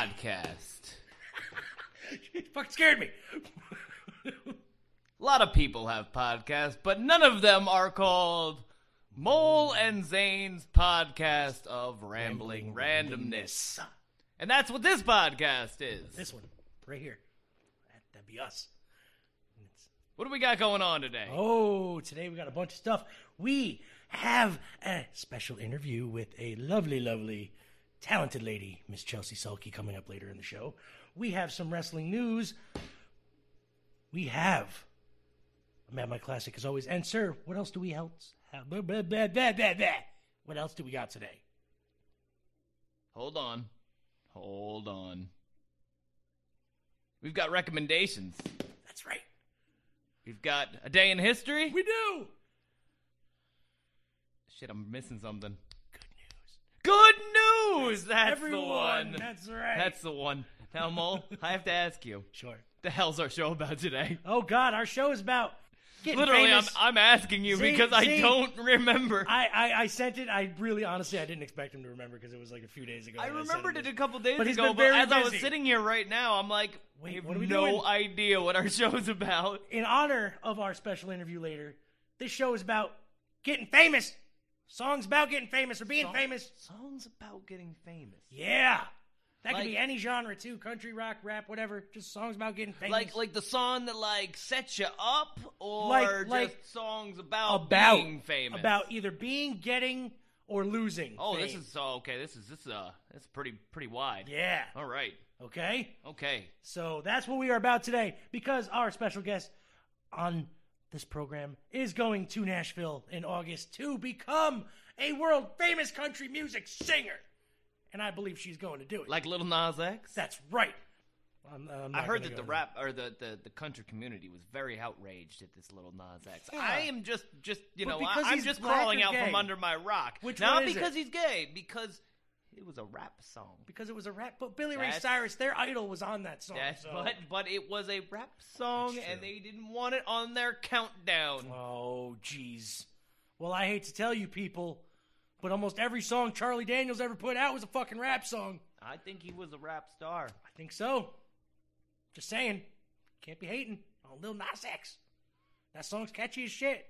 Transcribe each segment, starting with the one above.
podcast. it fucking scared me. A lot of people have podcasts, but none of them are called Mole and Zane's podcast of rambling randomness. And that's what this podcast is. This one, right here. That, that'd be us. What do we got going on today? Oh, today we got a bunch of stuff. We have a special interview with a lovely, lovely, talented lady, Miss Chelsea Sulkey, coming up later in the show. We have some wrestling news. We have a Mad My Classic as always. And sir, what else do we else have? Blah, blah, blah, blah, blah, blah. What else do we got today? Hold on. Hold on. We've got recommendations. That's right. We've got a day in history. We do. Shit, I'm missing something. Good news. That's Everyone, the one. That's right. That's the one. Now, Mole, I have to ask you, sure. the hell's our show about today? Oh God, our show is about getting famous. Literally, I'm. I'm asking you See- because I don't remember. I, I, I, I sent it. I really, honestly, I didn't expect him to remember because it was like a few days ago. that sent remembered it a couple days But he's ago, been but very as I was busy. sitting here right now, I'm like, Wait, I have what are we no doing? idea what our show's about. In honor of our special interview later, this show is about getting famous. Songs about getting famous or being Song- famous. Songs about getting famous. Yeah. That Like- could be any genre too, country, rock, rap, whatever. Just songs about getting famous. Like like the song that like sets you up, or Like- just like songs about, about being famous. about either being, getting, or losing. oh, this is oh, okay. This is this is uh this is pretty pretty wide. yeah. All right. Okay. Okay. So that's what we are about today because our special guest on this program is going to Nashville in August to become a world famous country music singer. And I believe she's going to do it. Like Little Nas X. that's right. I'm- I'm I heard that the rap or the, the, the country community was very outraged at this little Nas X. Yeah. I am just just you But know because I, am just crawling out gay? from under my rock. Which not one is because it? he's gay, because it was a rap song. because it was a rap. But Billy Ray That's- Cyrus, their idol, was on that song. Yes, so- but but it was a rap song, That's and true. they didn't want it on their countdown. Oh, jeez. Well, I hate to tell you people, but almost every song Charlie Daniels ever put out was a fucking rap song. I think he was a rap star. I think so. Just saying. Can't be hating on Lil Nas X. That song's catchy as shit.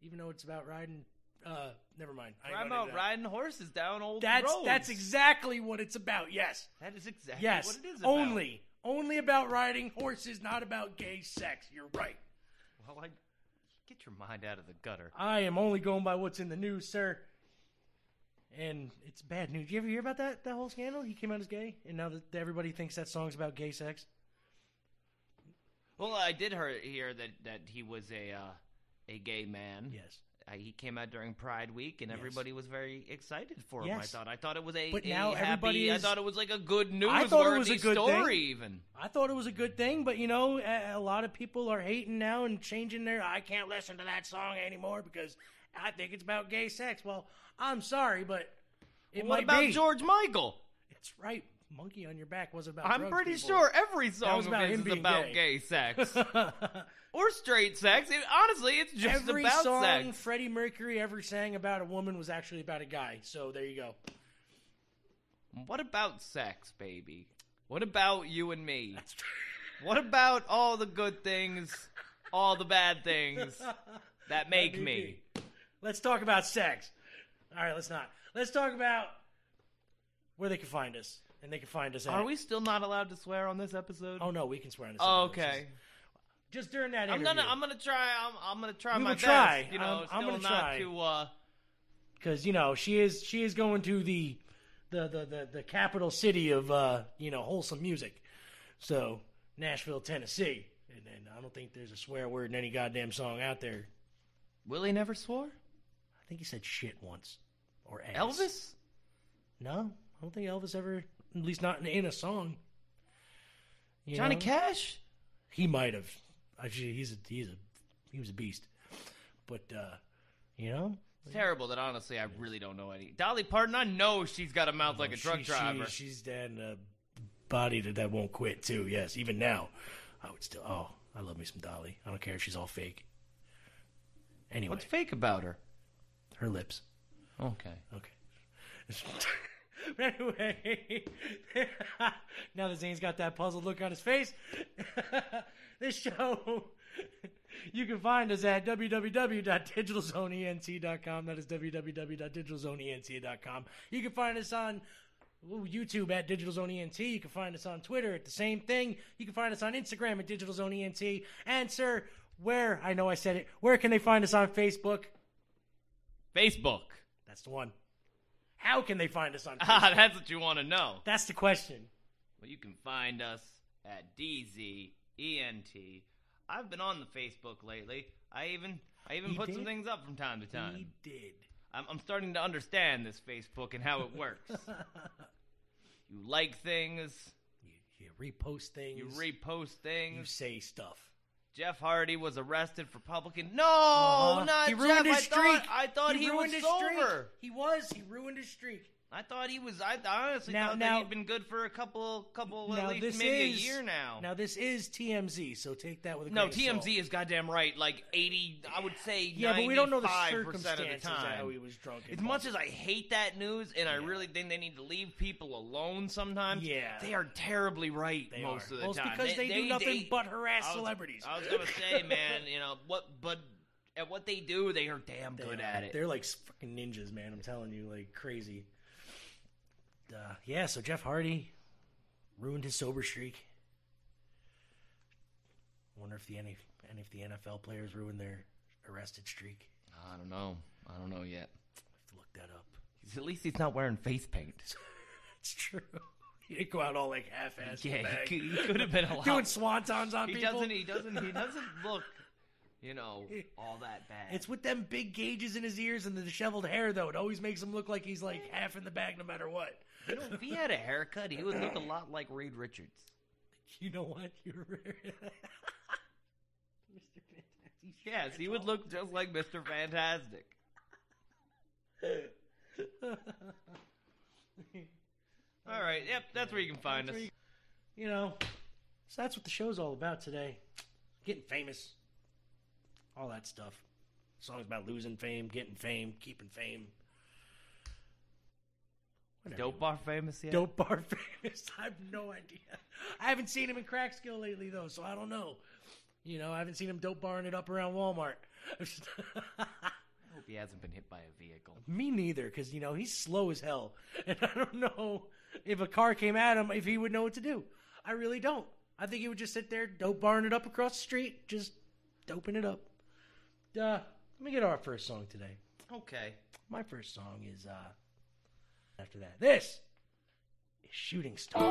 Even though it's about riding. Uh, never mind. I ain't I'm gonna out do that. riding horses down old That's roads. that's exactly what it's about. Yes. that is exactly Yes. what it is. About. Only. Only about riding horses, not about gay sex. You're right. Well, I get your mind out of the gutter. I am only going by what's in the news, sir. And it's bad news. Did You ever hear about that that whole scandal? He came out as gay, and now that everybody thinks that song's about gay sex. Well, I did hear, hear that that he was a uh, a gay man. Yes. Uh, he came out during Pride Week, and Yes. everybody was very excited for him. I thought. I thought it was a, But a now happy. everybody I thought it was like a good news. I thought it was a good story. thing. Even I thought it was a good thing, but you know, a, a lot of people are hating now and changing their. I can't listen to that song anymore because I think it's about gay sex. Well, I'm sorry, but it what might about be. George Michael? It's right. Monkey on your back was about. I'm drugs, pretty people. sure every song was of about his is about gay. gay sex or straight sex. It, honestly, it's just Every about song sex. Freddie Mercury ever sang about a woman was actually about a guy. So there you go. What about sex, baby? What about you and me? What about all the good things, all the bad things that make me? Let's talk about sex. All right, let's not. Let's talk about where they can find us, and they can find us. At. Are we still not allowed to swear on this episode? Oh no, we can swear on this. Oh, episode. Okay. Just, just during that I'm interview. gonna I'm gonna try I'm, I'm gonna try We my will best. try. You know, I'm- I'm still gonna not try. to uh because you know she is she is going to the the the the, the capital city of uh you know wholesome music so nashville tennessee and, and i don't think there's a swear word in any goddamn song out there Willie never swore? i think he said shit once or ass. Elvis? no i don't think elvis ever at least not in, in a song You Johnny know? Cash? he might have actually he's a he's a he was a beast but uh you know It's terrible that honestly I really don't know any. Dolly Parton, I know she's got a mouth like a truck driver. She, she's dead and a body that, that won't quit too. Yes, even now, I would still. Oh, I love me some Dolly. I don't care if she's all fake. Anyway, What's fake about her? her lips. Okay. Okay. But anyway, now that Zane's got that puzzled look on his face, this show, you can find us at www.digitalzoneent.com. That is www.digitalzoneent.com. You can find us on YouTube at Digital Zone ENT. You can find us on Twitter at the same thing. You can find us on Instagram at Digital Zone ENT. And, sir, where, I know I said it, where can they find us on Facebook? Facebook. That's the one. How can they find us on Facebook? Ah, that's what you want to know. That's the question. Well, you can find us at DZENT. I've been on the Facebook lately. I even I even He put some things up from time to time. He did. I'm, I'm starting to understand this Facebook and how it works. you like things, You, you repost things. you repost things. You say stuff. Jeff Hardy was arrested for public. No, Uh-huh. not he Jeff. ruined his I streak. thought I thought he, was ruined his sober. streak. He was. He ruined his streak. I thought he was. I honestly Now- thought now- that he'd been good for a couple, couple at least maybe is a year now. Now this is TMZ, so take that with a no, grain of TMZ is goddamn right. Like eighty, I would say. Yeah, but we don't know the 95% circumstances of the time. how he was drunk. As much as I hate that news, and I really think they need to leave people alone sometimes. Yeah. they are terribly right They most are. of the it's time. because they, do nothing but harass I was- celebrities. I was gonna say, man, you know what? But at what they do, they are damn They good are. at it. They're like fucking ninjas, man. I'm telling you, like crazy. Yeah, so Jeff Hardy ruined his sober streak. Wonder if the any, any if the NFL players ruined their arrested streak. I don't know. I don't know yet. I have to look that up. He's, at least he's not wearing face paint. It's true. He didn't go out all like half-assed. Yeah, he could, he could have been a lot. doing swantons on he people. doesn't. He doesn't. He doesn't look, you know, all that bad. It's with them big gauges in his ears and the disheveled hair, though. It always makes him look like he's like half in the bag, no matter what. You know, if he had a haircut, he would look a lot like Reed Richards. You know what? You're Mr. Fantastic. Yes, he would look just like Mr. Fantastic. All right. Yep, that's where you can find us. That's where You know, so that's what the show's all about today. Getting famous, all that stuff. Songs about losing fame, getting fame, keeping fame. Whatever. Dope bar famous yet? Dope bar famous. I have no idea. I haven't seen him in crack skill lately though, so I don't know. You know, I haven't seen him dope barring it up around Walmart. I hope he hasn't been hit by a vehicle. Me neither, because you know he's slow as hell, and I don't know if a car came at him if he would know what to do. I really don't. I think he would just sit there, dope barring it up across the street, just doping it up. Uh, let me get our first song today. Okay. My first song is uh after that. This is Shooting Star.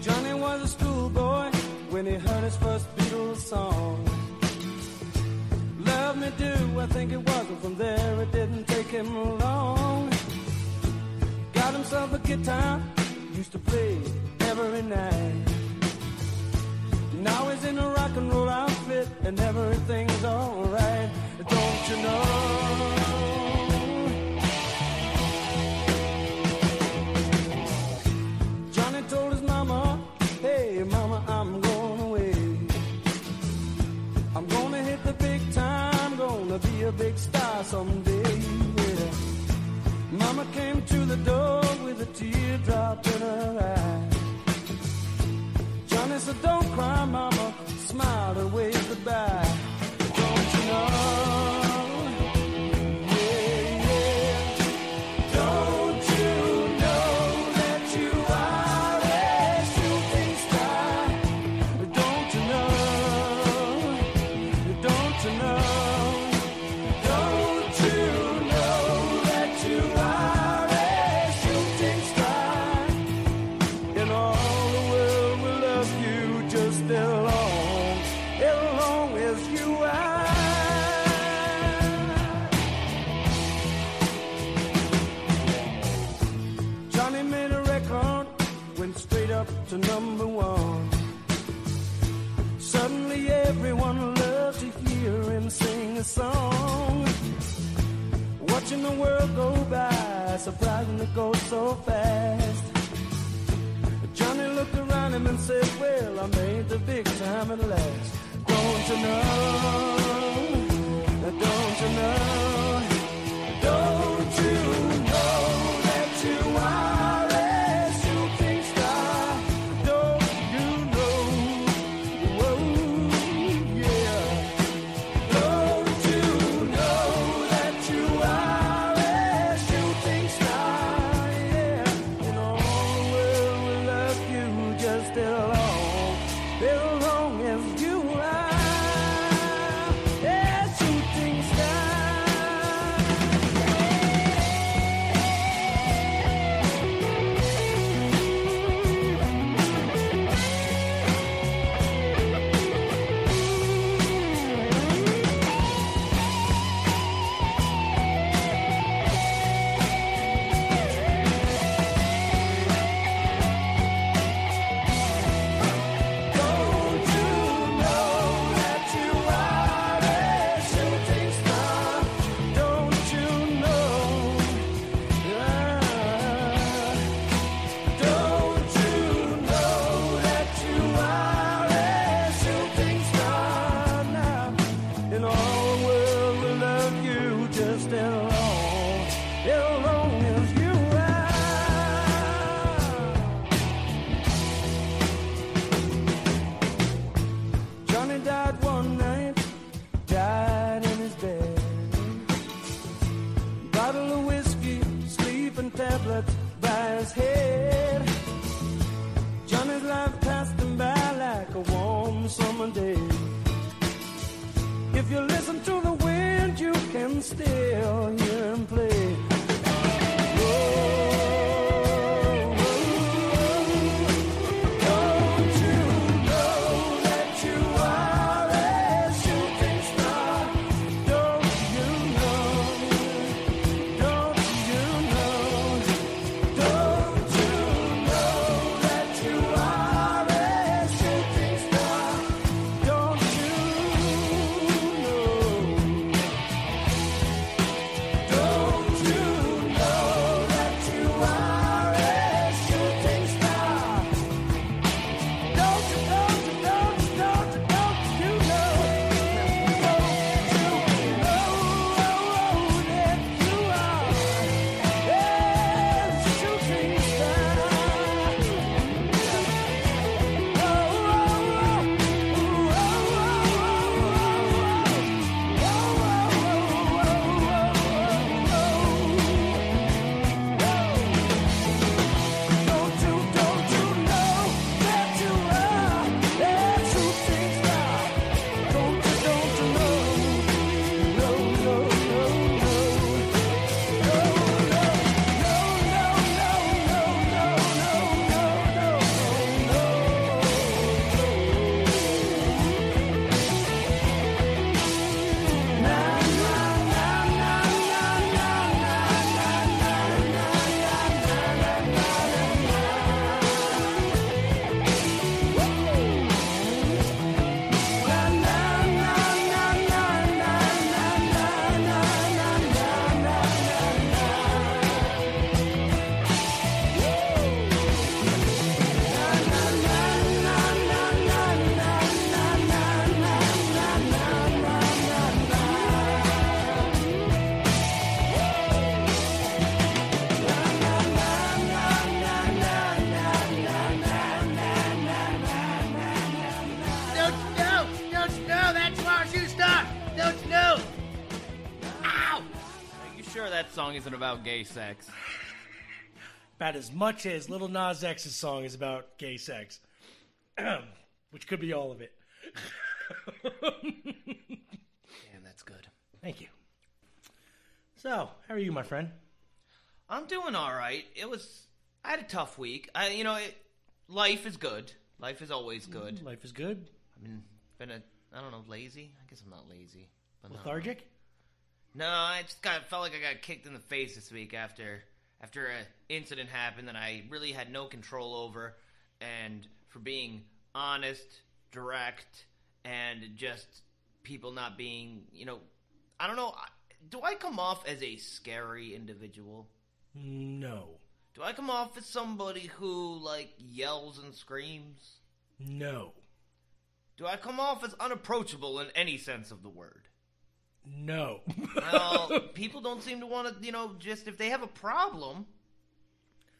Johnny was a schoolboy when he heard his first Beatles song. Love me do, I think it was, and from there it didn't take him long. Got himself a guitar, used to play every night. Now he's in a rock and roll outfit, and everything's alright. Don't you know? Johnny told his mama, hey mama, I'm going away. I'm gonna hit the big time, I'm gonna be a big star someday. Yeah. Mama came to the door with a teardrop in her eye. Said, don't cry, mama, Smile and waved goodbye. The world go by, surprising it goes so fast. Johnny looked around him and said, Well, I made the big time at last. Don't you know? About gay sex? About as much as Little Nas X's song is about gay sex, which could be all of it. Damn, that's good. Thank you. So, how are you, my friend? I'm doing all right. It was I had a tough week. I you know, it, life is good. Life is always mm, good. Life is good. I mean, been a I don't know, lazy. I guess I'm not lazy. But. Lethargic. No, I just got felt like I got kicked in the face this week after after a incident happened that I really had no control over, and for being honest, direct, and just people not being, you know, I don't know. Do I come off as a scary individual? No. Do I come off as somebody who like yells and screams? No. Do I come off as unapproachable in any sense of the word? No. Well, people don't seem to want to, you know, just if they have a problem,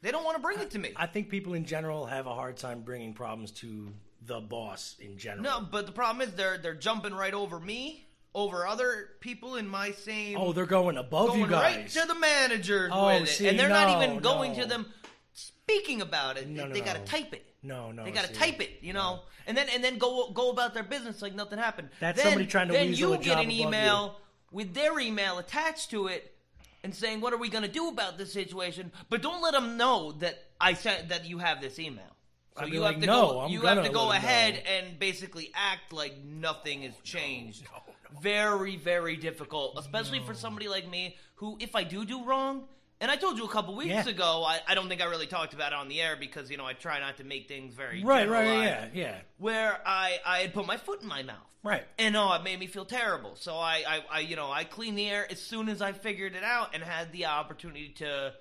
they don't want to bring it to me. I think people in general have a hard time bringing problems to the boss in general. No, but the problem is they're they're jumping right over me, over other people in my same. Oh, they're going above going you guys. right to the managers Oh, with it, and they're not even going no. to them speaking about it. No, no, they got to type it. No, no. They got to type it, you know, and then and then go go about their business like nothing happened. That's then, somebody trying to then weasel you a get an email with their email attached to it and saying, "What are we going to do about this situation?" But don't let them know that I sent that you have this email. So you like, have to "No, go. I'm you have to go ahead know." and basically act like nothing has oh, changed. No, no, Very, very difficult, especially for somebody like me who, if I do do wrong, and I told you a couple weeks Yeah. ago, I, I don't think I really talked about it on the air because you know I try not to make things very Right, right, yeah, yeah. Where I I had put my foot in my mouth. Right. And oh, it made me feel terrible. So I, I, I, you know, I cleaned the air as soon as I figured it out and had the opportunity to,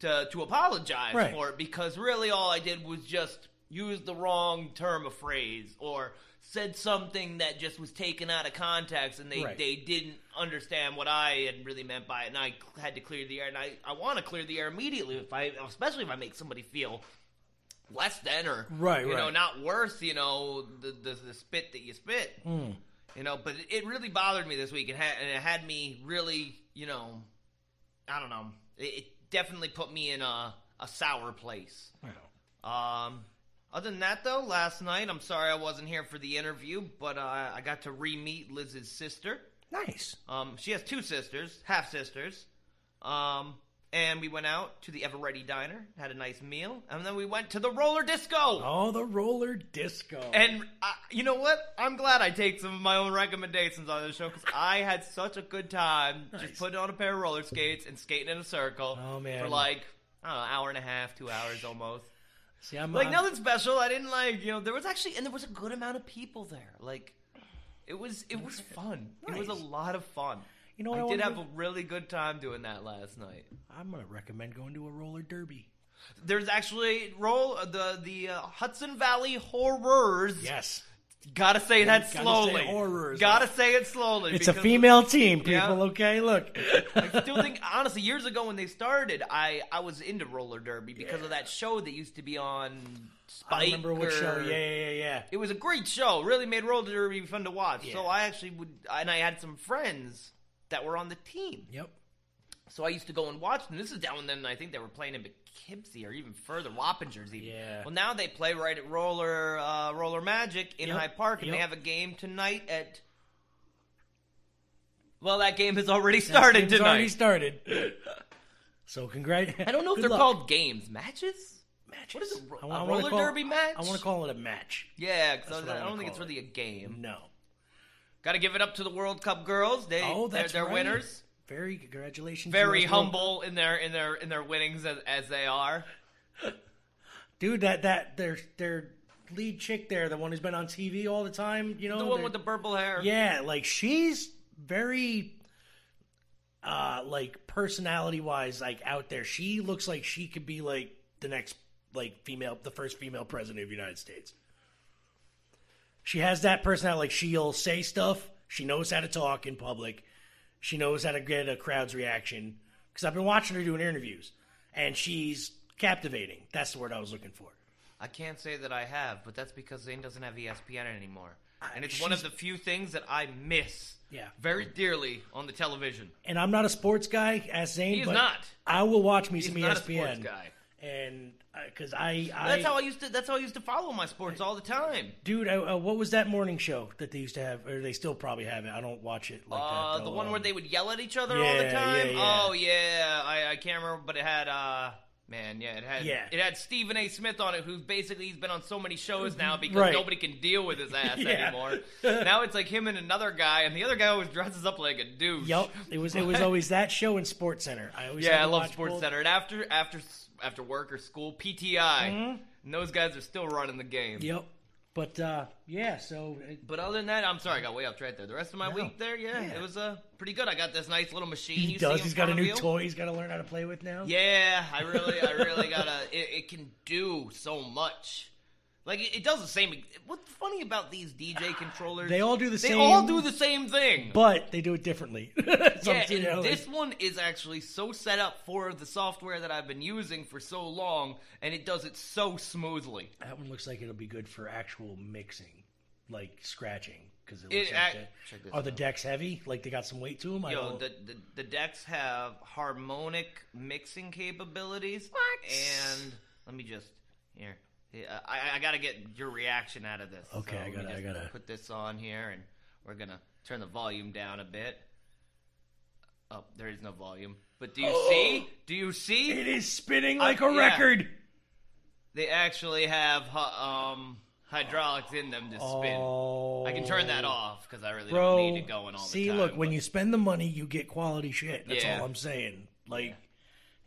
to, to apologize Right. for it because really all I did was just use the wrong term of phrase or said something that just was taken out of context and they, Right. they didn't understand what I had really meant by it and I had to clear the air and I, I want to clear the air immediately if I, especially if I make somebody feel less than or Right, you know not worse you know the, the the spit that you spit. Hmm. you know but it, really bothered me this week. And, ha- and it had me really you know i don't know. It, it definitely put me in a, a sour place. Um other than that though last night i'm sorry i wasn't here for the interview but uh, i got to re-meet liz's sister Nice. um, she has two sisters, half sisters. Um, and we went out to the Eveready Diner, had a nice meal, and then we went to the roller disco. Oh, the roller disco. And uh, you know what? I'm glad I take some of my own recommendations on this show because I had such a good time Nice. just putting on a pair of roller skates and skating in a circle Oh, man. for like I don't know, an hour and a half, two hours almost. See, I'm Like I'm- nothing special. I didn't like you know there was actually and there was a good amount of people there. Like it was it was fun. It was a lot of fun. You know what I I did have do? a really good time doing that last night. I'm gonna recommend going to a roller derby. There's actually roll the the uh, Hudson Valley Horrors. Yes. Gotta say that Gotta say slowly. horrors. Gotta say it slowly. It's a because female team, people. Yeah. Okay, look. I still think, honestly, years ago when they started, I I was into roller derby because of that show that used to be on Spike. I remember which show. or- Yeah, yeah, yeah, yeah. It was a great show. Really made roller derby fun to watch. Yeah. So I actually would, and I had some friends that were on the team. Yep. So I used to go and watch them. This is down then. I think they were playing in Poughkeepsie or even further, Wappingers even. Yeah. Well, now they play right at Roller uh, Roller Magic in Yep, Hyde Park, and they have a game tonight at. Well, that game has already started tonight. Already started. So congrats. I don't know if they're luck. called games, matches. matches. What is it? I A wanna roller call- derby match? I want to call it a match. Yeah, because That's I I, don't think it's it. really a game. No. Got to give it up to the World Cup girls. They, Oh, they're, they're right. winners. Very congratulations. Very humble in their in their in their winnings as, as they are. dude. That that their their lead chick there, the one who's been on TV all the time. You know, The one with the purple hair. yeah, like she's very, uh, like personality wise, like out there. She looks like she could be like the next like female, the first female president of the United States. She has that personality. Like she'll say stuff. She knows how to talk in public. She knows how to get a crowd's reaction. Because I've been watching her doing interviews, and she's captivating. That's the word I was looking for. I can't say that I have, but that's because Zane doesn't have ESPN anymore. And it's one of the few things that I miss Yeah. very dearly on the television. And I'm not a sports guy, as Zane. He is not. I will watch me He's some not a ESPN. sports guy. And because I, I, That's how I used to. That's how I used to follow my sports all the time. dude, uh, uh, what was that morning show that they used to have, or they still probably have it? I don't watch it like Uh, that. the one where they would yell at each other all the time. yeah, yeah. Oh yeah, I, I can't remember, but it had uh man, yeah, it had Yeah. it had Stephen A. Smith on it, who's basically he's been on so many shows now because Right. nobody can deal with his ass Yeah. anymore. now it's like him and another guy, and the other guy always dresses up like a douche. Yep, it was it was always that show in Sports Center. I always Yeah, I love Sports. Center. And after after after work or school, PTI, and those guys are still running the game. Yep, But uh, yeah, so uh, But other than that, I'm sorry, I got way off track there. The rest of my No. week there, yeah, Yeah. it was uh, pretty good. I got this nice little machine. he you does. See He's got a new toy. He's got to learn how to play with now. Yeah, I really, I really gotta. It, it can do so much. Like it, it does the same. What's funny about these DJ ah, controllers? They all do the they same- They all do the same thing. but they do it differently. So yeah, you know, and like- this one is actually so set up for the software that I've been using for so long, and it does it so smoothly. that one looks like it'll be good for actual mixing, like scratching. Because it It looks like act- that- check this are the decks heavy? Like they got some weight to them? I Yo, don't- the, the the decks have harmonic mixing capabilities. What? And let me just here. Yeah, I, I gotta get your reaction out of this. Okay, So I gotta- I gotta- put this on here, and we're gonna turn the volume down a bit. Oh, there is no volume. But do you see? Do you see? it is spinning like a yeah. record. They actually have um hydraulics in them to spin. Oh, I can turn that off because I really bro. don't need it going all see, the time. See, look, when you spend the money, you get quality shit. That's Yeah. all I'm saying. Like,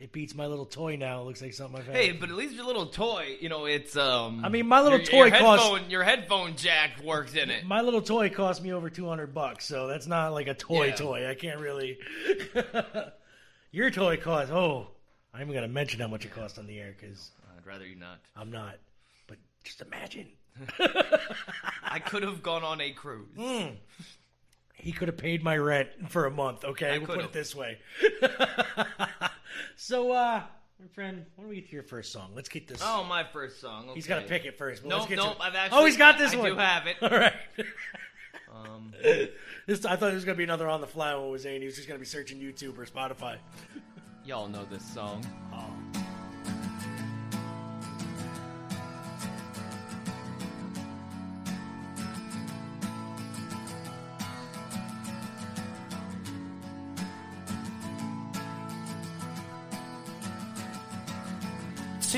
it beats my little toy now. It looks like something I've had. Hey, but at least your little toy, you know, it's um. I mean, my little your, toy your headphone, your headphone jack works in it. My little toy cost me over two hundred bucks, so that's not like a toy Yeah. toy. I can't really. Your toy cost. Oh, I'm even gonna mention how much it cost on the air because I'd rather you not. I'm not. But just imagine, I could have gone on a cruise. Hmm. he could have paid my rent for a month. Okay, I we'll put could've. it this way. so, uh, my friend, why don't we get to your first song? Let's get this. Oh, my first song. Okay. he's got to pick it first. but let's get nope. To... I've actually. oh, he's got this I one. do have it. All right. Um, This I thought it was gonna be another on the fly one was saying he was just gonna be searching YouTube or Spotify. y'all know this song.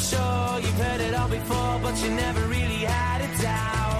Sure you've heard it all before, but you never really had a doubt.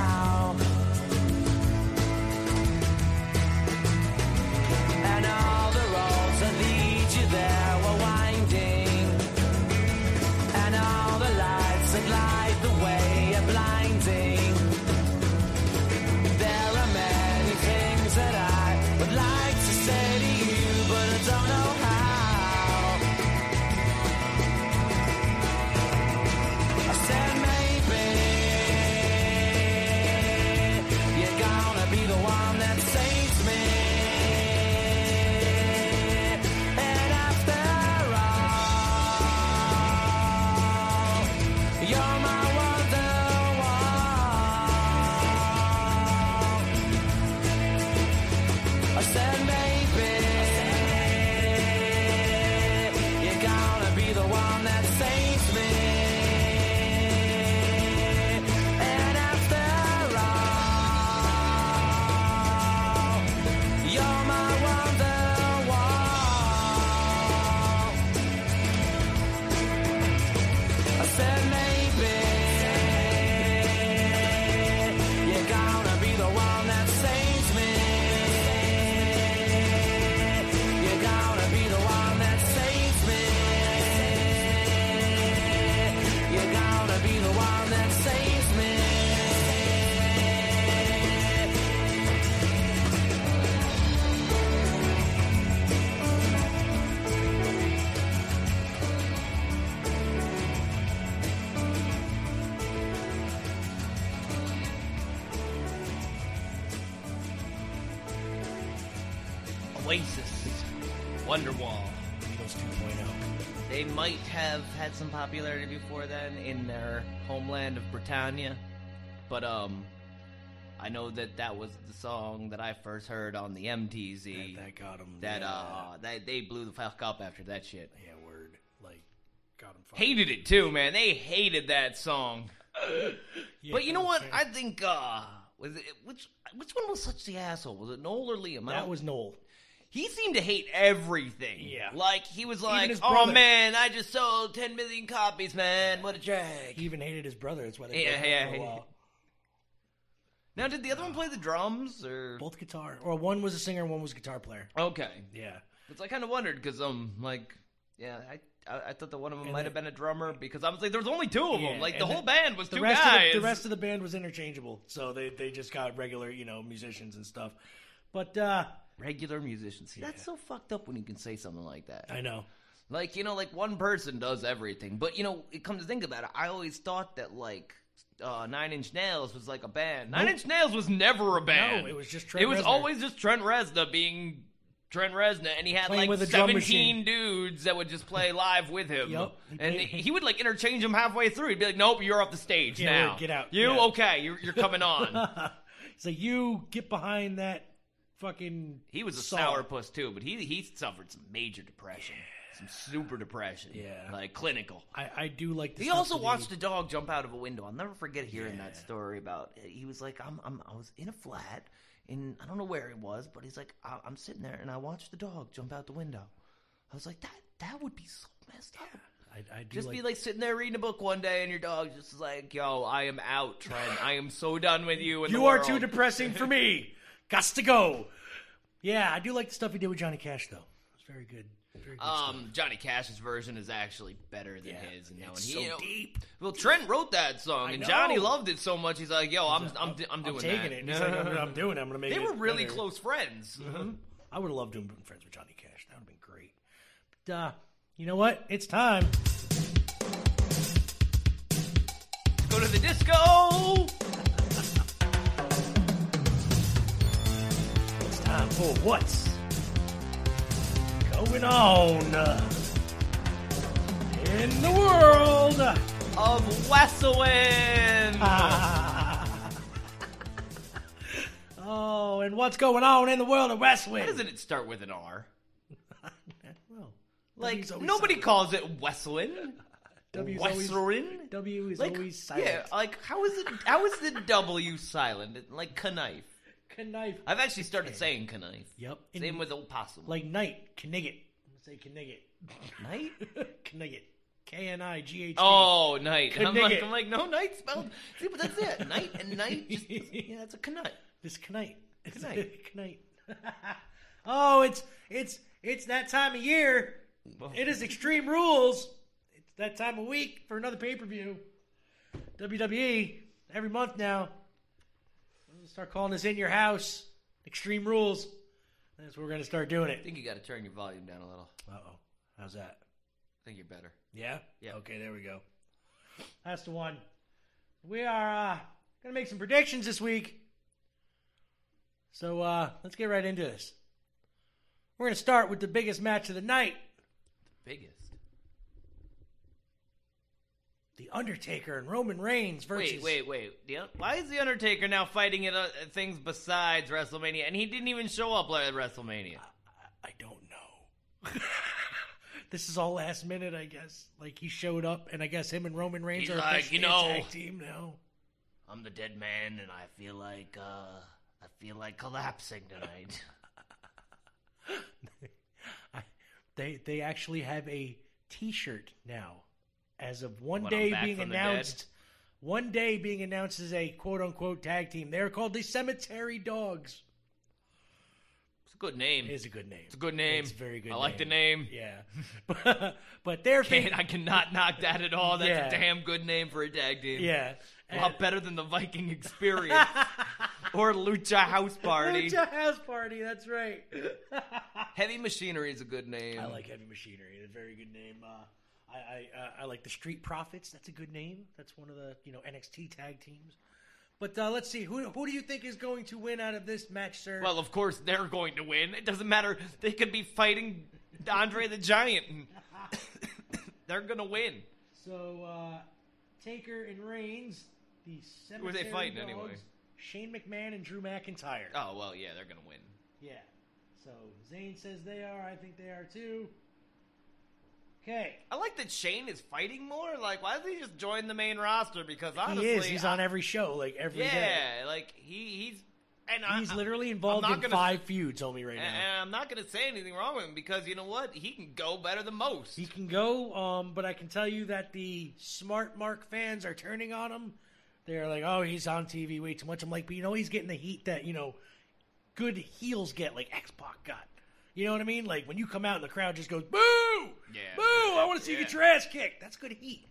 Some popularity before then in their homeland of Britannia, but um, I know that that was the song that I first heard on the MTV. That, that got him. That yeah. uh, that they blew the fuck up after that shit. Yeah, word. Like, got him. Hated it too, man. They hated that song. Yeah, But you know what? I think uh, was it which which one was such the asshole? Was it Noel or Liam? That was Noel. He seemed to hate everything. Yeah. like he was like, "Oh man, I just sold ten million copies, man. What a drag." He even hated his brother. That's why they Yeah, yeah, for a while. Now, did the other one play the drums or? Both guitar, or one was a singer, and one was a guitar player. Okay, Yeah, because I kind of wondered because um, like, yeah, I. I, I thought that one of them And might the- have been a drummer because I was like, there was only two of Yeah, them. Like the whole the- band was the two rest guys. of the, the rest of the band was interchangeable, so they they just got regular, you know, musicians and stuff. But uh regular musicians. See, That's so fucked up when you can say something like that. I know. Like, you know, like one person does everything. But, you know, it comes to think about it, I always thought that, like, uh, Nine Inch Nails was like a band. Nine Nope. Inch Nails was never a band. No, it was just Trent It was Reznor. always just Trent Reznor being Trent Reznor, and he had Playing like with a drum 17 dudes that would just play live with him. Yep. And he would, like, interchange them halfway through. He'd be like, nope, you're off the stage Yeah, now. get out. You? Yeah. Okay, you're, you're coming on. so you get behind that fucking. He was a sourpuss too, but he he suffered some major depression, some super depression, Yeah. like clinical. I, I do like. The He also watched a dog jump out of a window. I'll never forget hearing that story about. He was like, "I'm, I'm, I was in a flat, in I don't know where it was, but he's like, I, I'm sitting there and I watched the dog jump out the window. I was like, that that would be so messed up. I, I do Just be like sitting there reading a book one day, and your dog just is like, "Yo, I am out, Trent. I am so done with you." And You are too depressing for me. Gots to go. Yeah, I do like the stuff he did with Johnny Cash, though. It's very good. Very good stuff. Um, Johnny Cash's version is actually better than Yeah, his. And now it's so he, you know- deep. Well, Trent wrote that song, and Johnny loved it so much. He's like, "Yo, I'm, I'm, I'm, doing taking that." it. He's like, I'm, I'm doing it. I'm gonna make they were really better. close friends. I would have loved doing friends with Johnny Cash. That would have been great. But uh, you know what? It's time. Go to the disco. For what's going on in the world. of Wesselin. Ah. oh, and what's going on in the world of Westwind? Why doesn't it start with an R? Well, Like nobody silent. calls it Wesselin. W's always- W is Like always silent. yeah, like how is it? How is the W silent? Like knife. Knife. I've actually started saying knife. Yep. Same And with opossum. like night, Knigget. I'm gonna say Knigget. night. Knigget. K N I G H. T. Oh, night. I'm like, I'm like, no, night spelled. See, but that's it. Night and night. Just, yeah, it's a knight. This Knight. Knight. Knight. oh, it's it's it's that time of year. Well, It is Extreme Rules. It's that time of week for another pay per view. WWE every month now. Start calling this in your house. Extreme Rules. That's what we're gonna start doing I it. think you got to turn your volume down a little. Uh oh. How's that? I think you're better. Yeah? Yeah. Okay, there we go. That's the one. We are uh, going to make some predictions this week. So uh, let's get right into this. We're going to start with the biggest match of the night The Biggest. The Undertaker and Roman Reigns versus. Wait, wait, wait. The- Why is the Undertaker now fighting at uh, things besides WrestleMania? And he didn't even show up at WrestleMania. I don't know. this is all last minute, I guess. Like he showed up, and I guess him and Roman Reigns He's are like, you know- a tag team now. I'm the dead man, and I feel like uh, I feel like collapsing tonight. I, they they actually have a T-shirt now, as of one I'm day being announced. One day being announced as a quote unquote tag team. They're called the Cemetery Dogs. It's a Good name. It is a good name. It's a good name. It's a very good. I like the name. Yeah, but, but they're Can't, I cannot knock that at all. That's Yeah. a damn good name for a tag team. yeah. A lot better than the Viking Experience or Lucha House Party. Lucha House Party. That's right. Heavy Machinery is a good name. I like Heavy Machinery. It's a very good name. Uh, I I, uh, I like the Street Profits. That's a good name. That's one of the you know NXT tag teams. But uh, let's see who who do you think is going to win out of this match, sir? Well, of course they're going to win. It doesn't matter. They could be fighting Andre the Giant. and they're gonna win. so uh, Taker and Reigns, the Who are they fighting Dogs, anyway? Shane McMahon and Drew McIntyre. Oh well, yeah, they're gonna win. Yeah. So Zayn says they are. I think they are too. Okay. I like that Shane is fighting more. Like, why doesn't he just join the main roster? Because honestly, he is. He's I- on every show, like every day. Yeah, like he he's and He's I- literally involved in gonna- five feuds, homie, right now. and I'm not going to say anything wrong with him because you know what? He can go better than most. He can go, um, but I can tell you that the smart Mark fans are turning on him. They're like, "Oh, he's on TV way too much." I'm like, "But you know, he's getting the heat that you know, good heels get, like X Pac got." You know what I mean? Like when you come out and the crowd just goes, "Boo! Yeah. Want to see you Yeah. get your ass kicked." That's good heat.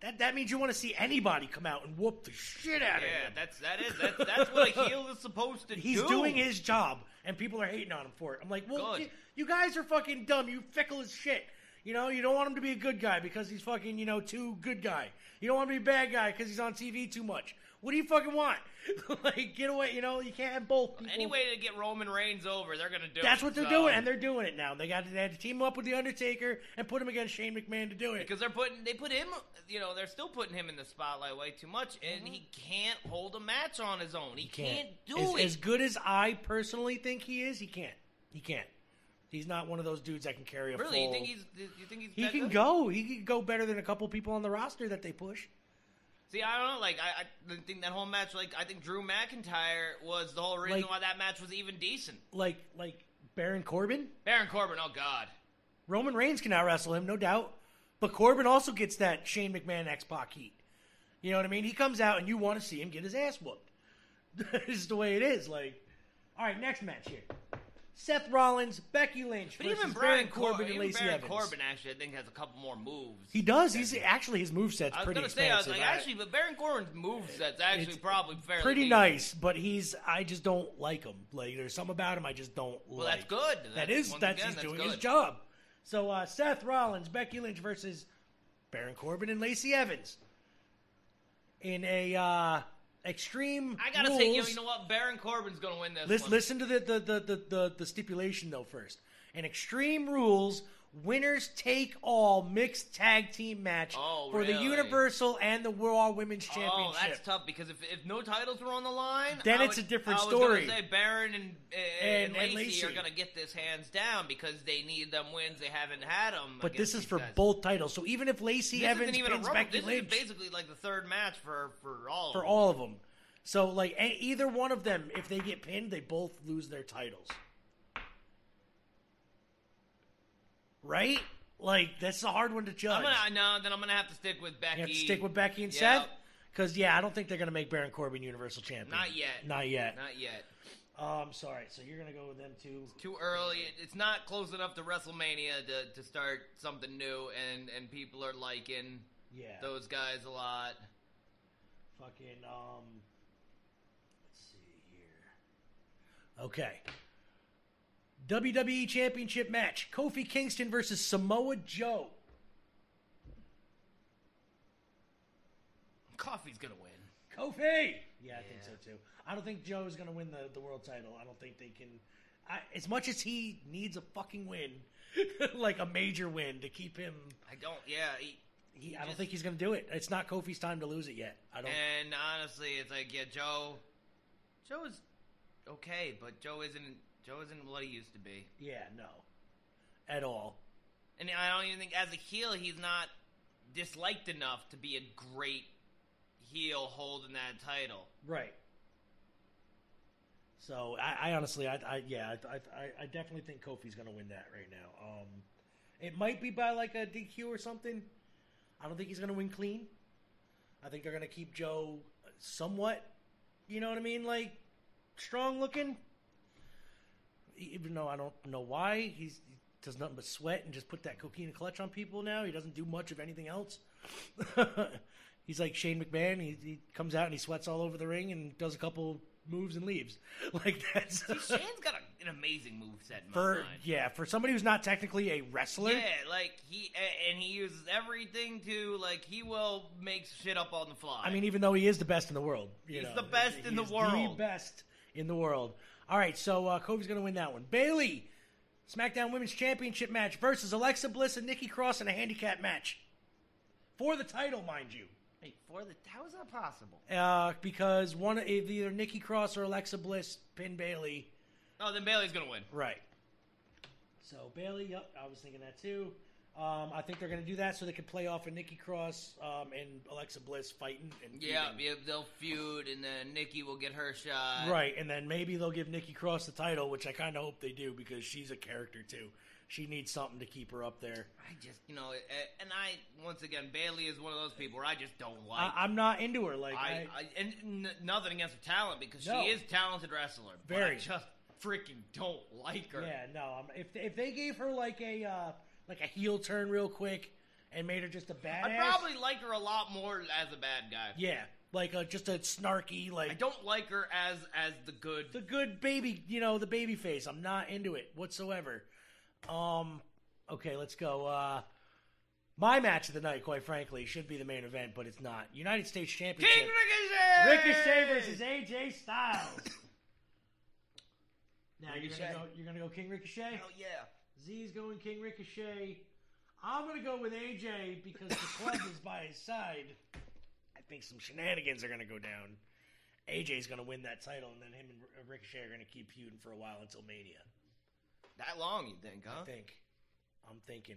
That that means you want to see anybody come out and whoop the shit out of yeah, him. that's that is that's, that's what a heel is supposed to He's do. He's doing his job, and people are hating on him for it. I'm like, well, you, you guys are fucking dumb. You fickle as shit. You know, you don't want him to be a good guy because he's fucking, you know, too good guy. You don't want him to be a bad guy because he's on TV too much. What do you fucking want? like, get away. You know, you can't have both. People. Any way to get Roman Reigns over, they're gonna do. That's it, what they're so- doing, and they're doing it now. They got they had to team up with the Undertaker and put him against Shane McMahon to do it. because they're putting they put him. You know, they're still putting him in the spotlight way too much, and he can't hold a match on his own. He can't, do as, it. as good as I personally think he is. He can't. He can't. He's not one of those dudes that can carry a really, you think he's? You think he's? He can go. He can go better than a couple people on the roster that they push. See, I don't know. Like, I, I think that whole match. Like, I think Drew McIntyre was the whole reason Like- why that match was even decent. Like like Baron Corbin, Baron Corbin, oh god. Roman Reigns can out wrestle him, no doubt. But Corbin also gets that Shane McMahon X Pac heat. You know what I mean? He comes out and you want to see him get his ass whooped. this is the way it is. Like, all right, next match here: Seth Rollins, Becky Lynch But even Baron Brian Corbin, and even Lacey Baron Evans. Corbin actually, I think has a couple more moves. He does. He's actually his moveset's I was pretty gonna say, I was expansive. like, actually, but Baron Corbin's moveset's actually It's probably fairly pretty decent. nice, but he's I just don't like him. Like there's something about him I just don't Well, like. that's good. That is once that's again, he's doing good. his job. So uh, Seth Rollins, Becky Lynch versus Baron Corbin and Lacey Evans in a uh, extreme. I gotta rules. say, you know, you know what? Baron Corbin's gonna win this. Listen, one. listen to the the, the, the, the the stipulation though first. In extreme rules, winners take all mixed tag team match Oh, for the? Universal and the Raw Women's Championship. Oh, that's tough because if, if no titles were on the line, Then I it's would- a different I story. Say Baron and, uh, And- and, and Lacey, Lacey. are gonna get this hands down because they need them wins. They haven't had them. But this is for both titles. So even if Lacey This Evans even pins. Becky This Lynch is basically like the third match for for all. for of them. all of them, so like either one of them, if they get pinned, they both lose their titles. Right? Like that's a hard one to judge. I'm gonna no, then I'm gonna have to stick with Becky. you have to stick with Becky and Yeah. Seth, because yeah, I don't think they're gonna make Baron Corbin Universal Champion. Not yet. Not yet. Not yet. Um, sorry. So you're gonna go with them too. Too early. It's not close enough to WrestleMania to, to start something new, and and people are liking Yeah. those guys a lot. Fucking um. Let's see here. Okay. WWE Championship match: Kofi Kingston versus Samoa Joe. Kofi's gonna win. Kofi. Yeah, I think so too. I don't think Joe is gonna win the, the world title. I don't think they can. I, as much as he needs a fucking win, like a major win to keep him, I don't. Yeah. He, he, I don't just- think he's gonna do it. It's not Kofi's time to lose it yet. I don't. And honestly, it's like yeah, Joe. Joe is okay, but Joe isn't. Joe isn't what he used to be. yeah, no, at all. And I don't even think as a heel he's not disliked enough to be a great heel holding that title. Right. So I, I honestly, I, I yeah, I, I, I definitely think Kofi's gonna win that right now. Um, it might be by like a DQ or something. I don't think he's gonna win clean. I think they're gonna keep Joe somewhat, you know what I mean, like strong looking. Even though I don't know why he's he does nothing but sweat and just put that coquina clutch on people now. He doesn't do much of anything else. he's like Shane McMahon. He, he comes out and he sweats all over the ring and does a couple moves and leaves. Like that's Shane's got a, an amazing move set for mind. yeah for somebody who's not technically a wrestler. Yeah, like he and he uses everything to like he will make shit up on the fly. I mean, even though he is the best in the world, you He's know, the best in he the world. The best in the world. All right, so uh, Kofi's going to win that one. Bayley, SmackDown Women's Championship match versus Alexa Bliss and Nikki Cross in a handicap match for the title, mind you, Wait, for the how is that possible? uh, because one of either Nikki Cross or Alexa Bliss pin Bayley. Oh, then Bayley's gonna win. Right. So Bayley, yep, I was thinking that too. Um, I think they're going to do that so they can play off of Nikki Cross um, and Alexa Bliss fighting. And Yeah, feuding. yeah, they'll feud, and then Nikki will get her shot. Right, and then maybe they'll give Nikki Cross the title, which I kind of hope they do because she's a character too. She needs something to keep her up there. I just, you know, and I once again, Bayley is one of those people where I just don't like. I, I'm not into her. Like, I, I, I and n- nothing against her talent because No. she is a talented wrestler. But I Very. just freaking don't like her. yeah, no. Um, if if they gave her like a uh, like a heel turn real quick and made her just a badass, I probably like her a lot more as a bad guy. yeah, like a, just a snarky like I don't like her as as the good. the good baby, you know, the baby face. I'm not into it whatsoever. Um, okay, let's go. Uh, my match of the night, quite frankly, should be the main event, but it's not. United States Championship. King Ricochet. Ricochet versus AJ Styles. Now you're gonna go. You're gonna go King Ricochet. Hell yeah. Z's going King Ricochet. I'm gonna go with AJ because the club is by his side. I think some shenanigans are gonna go down. AJ's gonna win that title, and then him and Ricochet are gonna keep feuding for a while until Mania. That long, you think, huh? I think. I'm thinking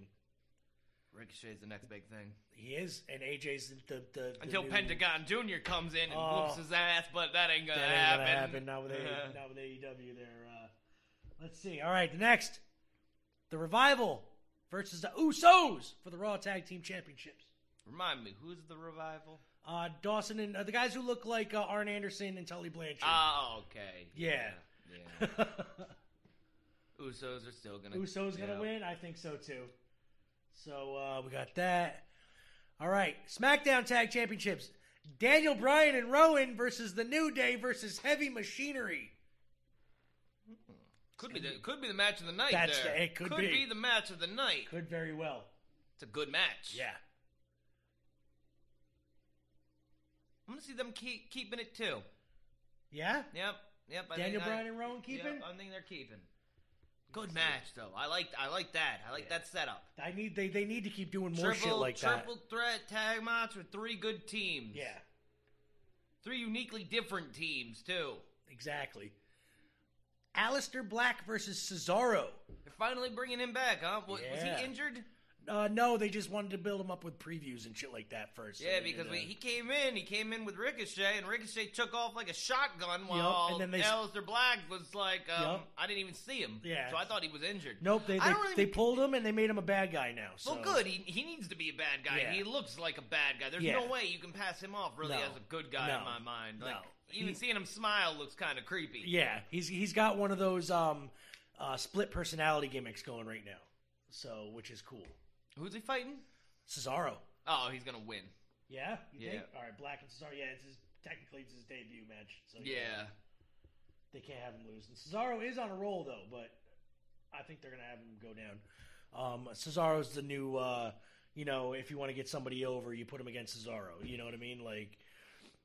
Ricochet's the next big thing. he is, and AJ's the the, the Until new- Pentagon Jr. comes in and Oh. whoops his ass, but that ain't gonna That ain't happen. gonna happen now with A- now with AEW. There. Uh, let's see. All right, the next, the revival versus the Usos for the Raw Tag Team Championships. Remind me, who's the revival? Uh, Dawson and uh, the guys who look like uh, Arn Anderson and Tully Blanchard. Oh, okay. Yeah. Yeah. Usos are still gonna. Usos gonna win. I think so too. So uh, we got that. All right, SmackDown Tag Championships: Daniel Bryan and Rowan versus the New Day versus Heavy Machinery. Could be the could be the match of the night. That's there. the- it could be. the match of the night. Could very well. It's a good match. Yeah. I'm gonna see them keep keeping it too. Yeah. Yep. Yep. I Daniel think I- Bryan and Rowan keeping. Yep, I think they're keeping. Good match though. I like I like that. I like Yeah. that setup. I need they they need to keep doing more triple shit like triple that. threat tag match with three good teams. Yeah, Three uniquely different teams too. exactly. Aleister Black versus Cesaro. They're finally bringing him back, huh? Was, was he injured? Uh, no, they just wanted to build him up with previews and shit like that first. Yeah, because we, he came in, he came in with Ricochet, and Ricochet took off like a shotgun while and then they- Aleister Black was like, um, Yup. I didn't even see him. Yeah. So I thought he was injured. Nope, they they, really they pulled him and they made him a bad guy now. So Well, good. He, he needs to be a bad guy. Yeah. He looks like a bad guy. There's Yeah. no way you can pass him off really No. as a good guy No. in my mind. Like No. even He- seeing him smile looks kind of creepy. Yeah, he's he's got one of those um, uh, split personality gimmicks going right now. So, which is cool. Who's he fighting? Cesaro. Oh, he's gonna win. Yeah. You Yeah. Think? All right, Black and Cesaro. Yeah, it's his technically it's his debut match. So Yeah. they can't have him lose. And Cesaro is on a roll though, but I think they're gonna have him go down. Um, Cesaro's the new, uh, you know, if you want to get somebody over, you put him against Cesaro. You know what I mean? Like,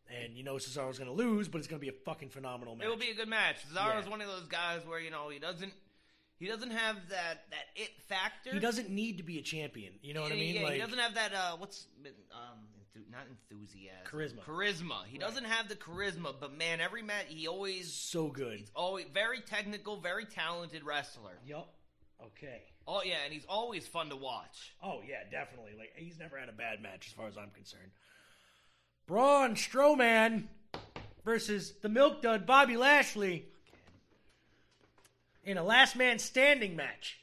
and you know Cesaro's gonna lose, but it's gonna be a fucking phenomenal match. It will be a good match. Cesaro's Yeah. one of those guys where you know he doesn't he doesn't have that that it factor. He doesn't need to be a champion. You know what I mean? Yeah, like, he doesn't have that. Uh, what's um, enthu- not enthusiasm, Charisma. Charisma. He doesn't have the charisma, but man, every match he always so good. always very technical, very talented wrestler. Yep. Okay. Oh yeah, and he's always fun to watch. Oh yeah, definitely. Like he's never had a bad match as far as I'm concerned. Braun Strowman versus the Milk Dud Bobby Lashley in a last man standing match.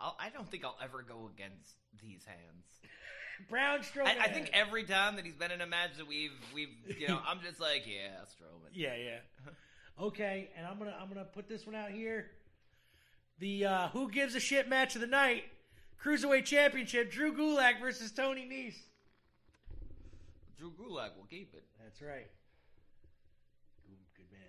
I'll, I don't think I'll ever go against these hands. Braun Strowman. I, I think every time that he's been in a match that we've we've you know I'm just like yeah Strowman. Yeah, yeah. Okay, and I'm gonna I'm gonna put this one out here. The uh, who gives a shit match of the night, cruiserweight championship: Drew Gulak versus Tony Nese. Drew Gulak will keep it. That's right. Good, good man.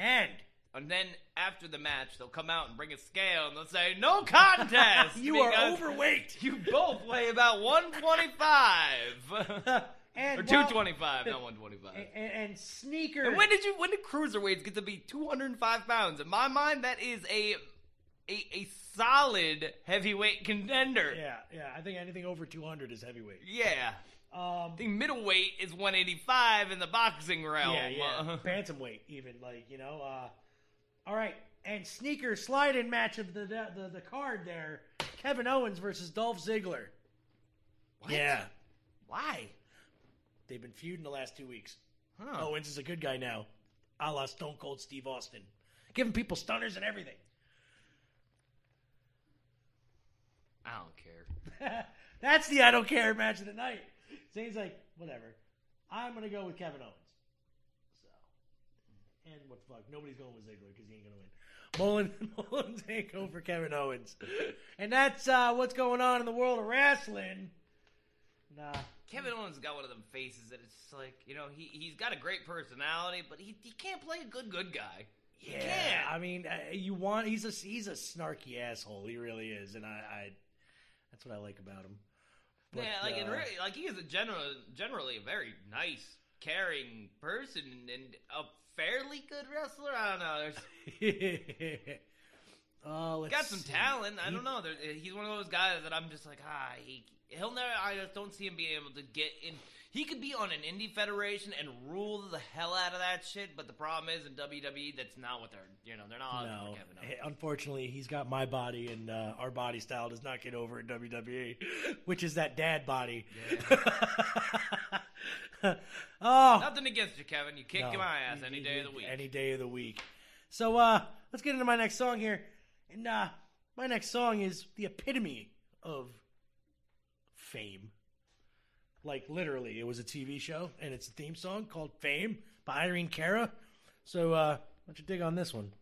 And And then after the match, they'll come out and bring a scale and they'll say, "No contest." you are overweight. You both weigh about 125 And or 225, not 125. And, and, and. And when did you? When did cruiserweights get to be 205 pounds? In my mind, that is a a, a solid heavyweight contender. yeah, yeah. I think anything over 200 is heavyweight. Yeah. Um, I think middleweight is 185 in the boxing realm. yeah, yeah. Bantamweight, even like you know. Uh, all right, and sneaker slide-in match of the, the the card there: Kevin Owens versus Dolph Ziggler. What? Yeah, Why? they've been feuding the last two weeks. Huh. Owens is a good guy now, a la Stone Cold Steve Austin, giving people stunners and everything. I don't care. That's the I don't care match of the night. Zane's like, whatever. I'm gonna go with Kevin Owens. So, and what the fuck? Nobody's going with Ziggler because he ain't gonna win. Mullen, Mullins ain't going for Kevin Owens, and that's uh, what's going on in the world of wrestling. Nah, Kevin Owens got one of them faces that it's like you know he he's got a great personality, but he he can't play a good good guy. He yeah. can't. I mean, uh, you want he's a he's a snarky asshole. He really is, and I, I that's what I like about him. But, yeah, like in uh, really, like he is a general generally a very nice, caring person and a fairly good wrestler. I don't know. Oh, let's got some see. talent. I He- don't know. There, he's one of those guys that I'm just like, ah, he, he'll never. I just don't see him being able to get in. He could be on an indie federation and rule the hell out of that shit. But the problem is in WWE, that's not what they're. You know, they're not. No, Kevin Owens. Unfortunately, he's got my body, and uh, our body style does not get over in WWE, which is that dad body. oh, Nothing against you, Kevin. You kick no. my ass any day of the week. Any day of the week. So uh, let's get into my next song here, and uh, my next song is the epitome of fame. Like literally, it was a TV show, and it's a theme song called "Fame" by Irene Cara. So uh, why don't you dig on this one?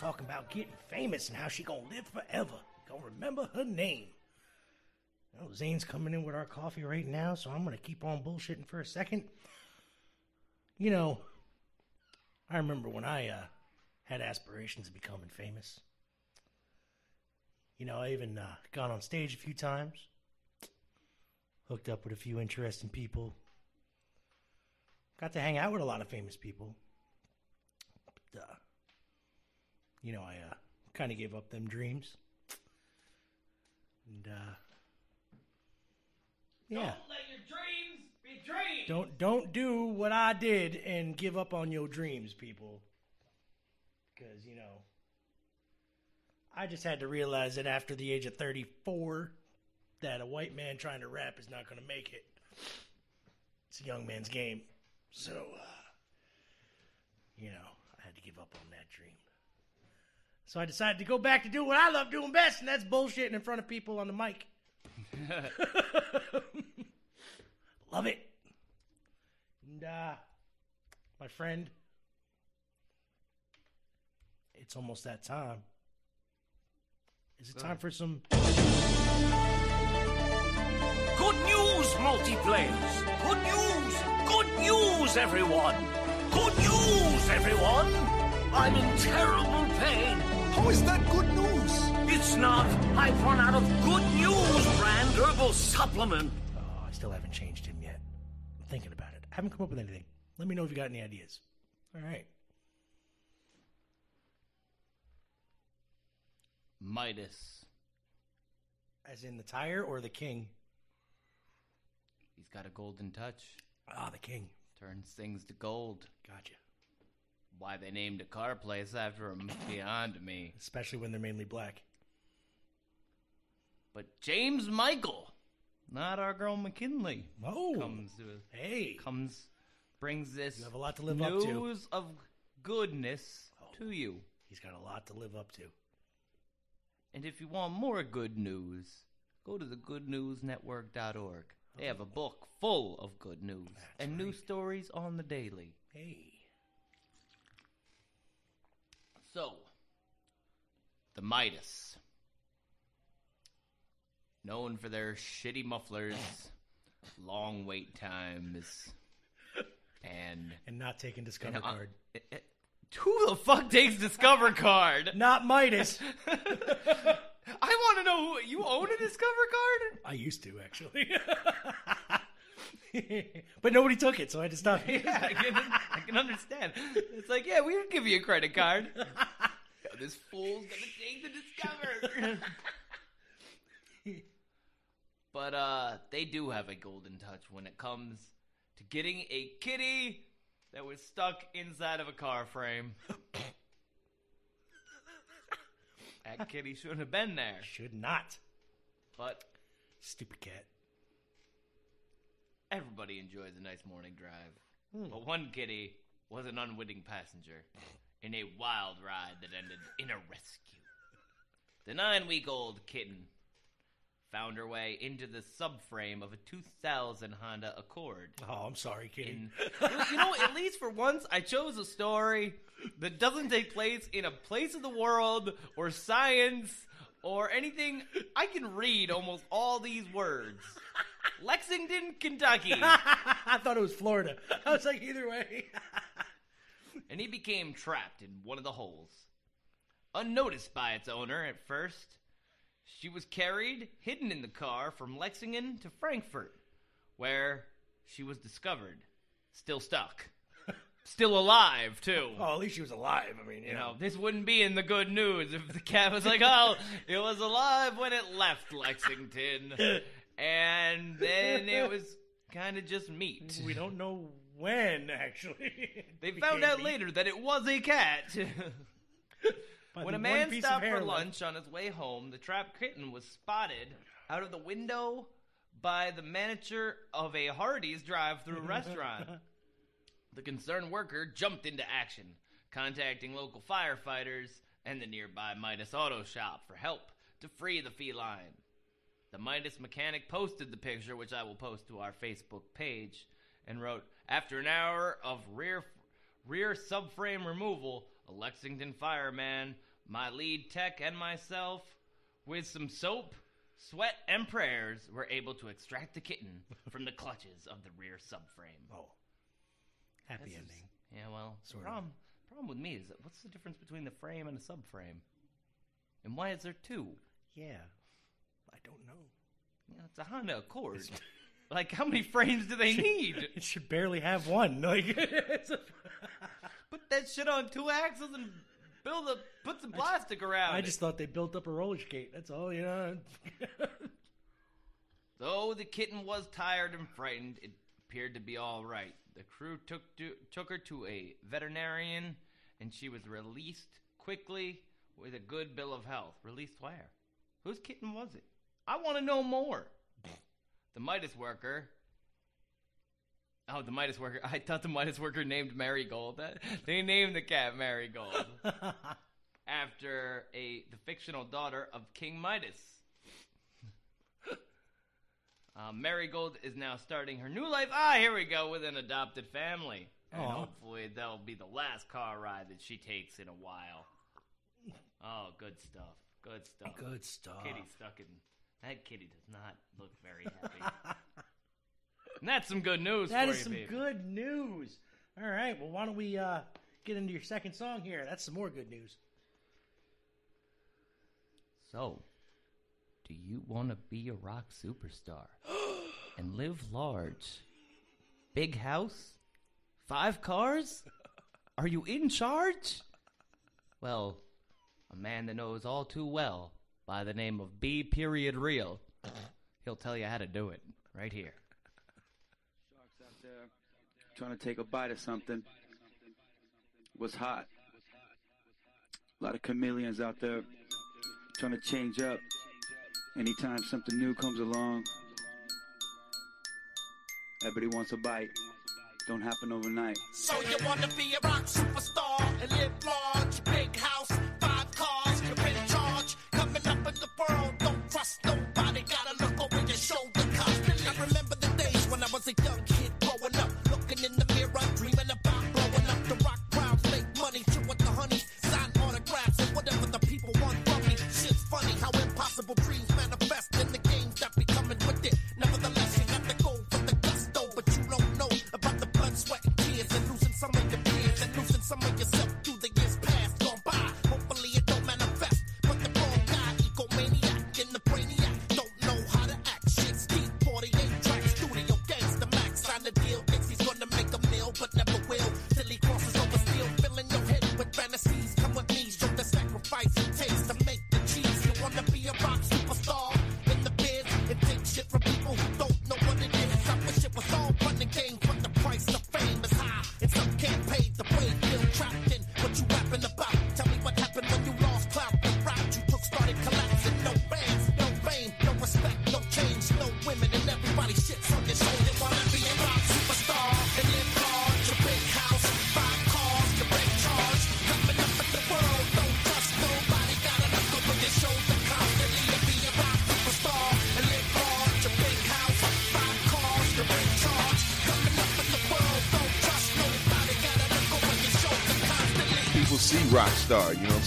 Talking about getting famous and how she gonna live forever. Gonna remember her name. Well, Zane's coming in with our coffee right now, so I'm gonna keep on bullshitting for a second. You know, I remember when I uh, had aspirations of becoming famous. You know, I even uh, gone on stage a few times, hooked up with a few interesting people, got to hang out with a lot of famous people. But, uh, you know, I uh, kind of gave up them dreams. And, uh, yeah. Don't let your dreams be dreams. Don't don't do what I did and give up on your dreams, people. Because you know, I just had to realize that after the age of thirty-four, that a white man trying to rap is not going to make it. It's a young man's game, so uh, you know, I had to give up on that dream. So I decided to go back to do what I love doing best, and that's bullshitting in front of people on the mic. Love it. And uh my friend, it's almost that time. Is it time for some Good news, multiplayers! Good news! Good news, everyone! Good news, everyone! I'm in terrible pain. How is that good news? It's not. I've run out of good news brand herbal supplement. Oh, I still haven't changed him yet. I'm thinking about it. I haven't come up with anything. Let me know if you got any ideas. All right. Midas. As in the tire or the king? He's got a golden touch. Ah, the king. Turns things to gold. Gotcha. Why they named a car place after him beyond me. Especially when they're mainly black. But James Michael, not our girl McKinley, Oh. comes to Hey. comes brings this You have a lot to live up to. news of goodness oh. to you. He's got a lot to live up to. And if you want more good news, go to the goodnewsnetwork.org. They have a book full of good news and news stories on the daily. Hey. So, the Midas. Known for their shitty mufflers, long wait times, and. And not taking Discover and, uh, card. it- it- who the fuck takes Discover card? Not Midas. I want to know who. You own a Discover card? I used to actually, but nobody took it, so I had to stop. Yeah, I can, I can understand. It's like, yeah, we would give you a credit card. Yo, this fool's gonna take the Discover. but uh, they do have a golden touch when it comes to getting a kitty that was stuck inside of a car frame. that kitty shouldn't have been there, Should not. but Stupid cat. Everybody enjoys a nice morning drive. Hmm. But one kitty was an unwitting passenger in a wild ride that ended in a rescue. The nine week old kitten found her way into the subframe of a 2000 Honda Accord. Oh, I'm sorry, kitty. In, you know, at least for once, I chose a story that doesn't take place in a place of the world or science or anything. I can read almost all these words. Lexington, Kentucky. I thought it was Florida. I was like, either way. and he became trapped in one of the holes. Unnoticed by its owner at first, she was carried, hidden in the car, from Lexington to Frankfort, where she was discovered, still stuck, still alive too. oh, at least she was alive. I mean, you, You know. know, this wouldn't be in the good news if the cat was like, "Oh, it was alive when it left Lexington," and then it was kind of just meat. We don't know when actually. They found out meat. later that it was a cat. When a man stopped for lunch on his way home, the trapped kitten was spotted out of the window by the manager of a Hardee's drive-through restaurant. The concerned worker jumped into action, contacting local firefighters and the nearby Midas Auto Shop for help to free the feline. The Midas mechanic posted the picture, which I will post to our Facebook page, and wrote, "After an hour of rear rear subframe removal, a Lexington fireman, my lead tech, and myself, with some soap." Sweat and prayers were able to extract the kitten from the clutches of the rear subframe. Oh, happy This is- ending. Yeah, well, Sort the of. problem, problem with me is that what's the difference between the frame and a subframe? And why is there two? Yeah, don't know. Yeah, it's a Honda Accord. like, how many frames do they need? It should barely have one. Like, it's a, Put that shit on two axles and build a put some plastic around. I it. just thought they built up a roller skate. That's all, you know. Though the kitten was tired and frightened, it appeared to be all right. The crew took to, took her to a veterinarian, and she was released quickly with a good bill of health. Released where? Whose kitten was it? I want to know more. The Midas worker. Oh, the Midas worker. I thought the Midas worker named Marigold. That, they named the cat Marigold after a the fictional daughter of King Midas. Uh, Marigold is now starting her new life. Ah, here we go with an adopted family. And Aw. hopefully that'll be the last car ride that she takes in a while. Oh, good stuff. Good stuff. Good stuff. Kitty stuck in. That kitty does not look very happy. and that's some good news That for is you, some people. good news. All right, well, why don't we uh, get into your second song here? That's some more good news. So, do you want to be a rock superstar and live large? Big house? Five cars? Are you in charge? Well, a man that knows all too well by the name of B period real. He'll tell you how to do it right here. Sharks out there trying to take a bite of something. What's hot? A lot of chameleons out there trying to change up. Anytime something new comes along, everybody wants a bite. Don't happen overnight. So you wanna be a rock superstar and live large, big house, over your shoulder constantly. I remember the days when I was a young kid growing up,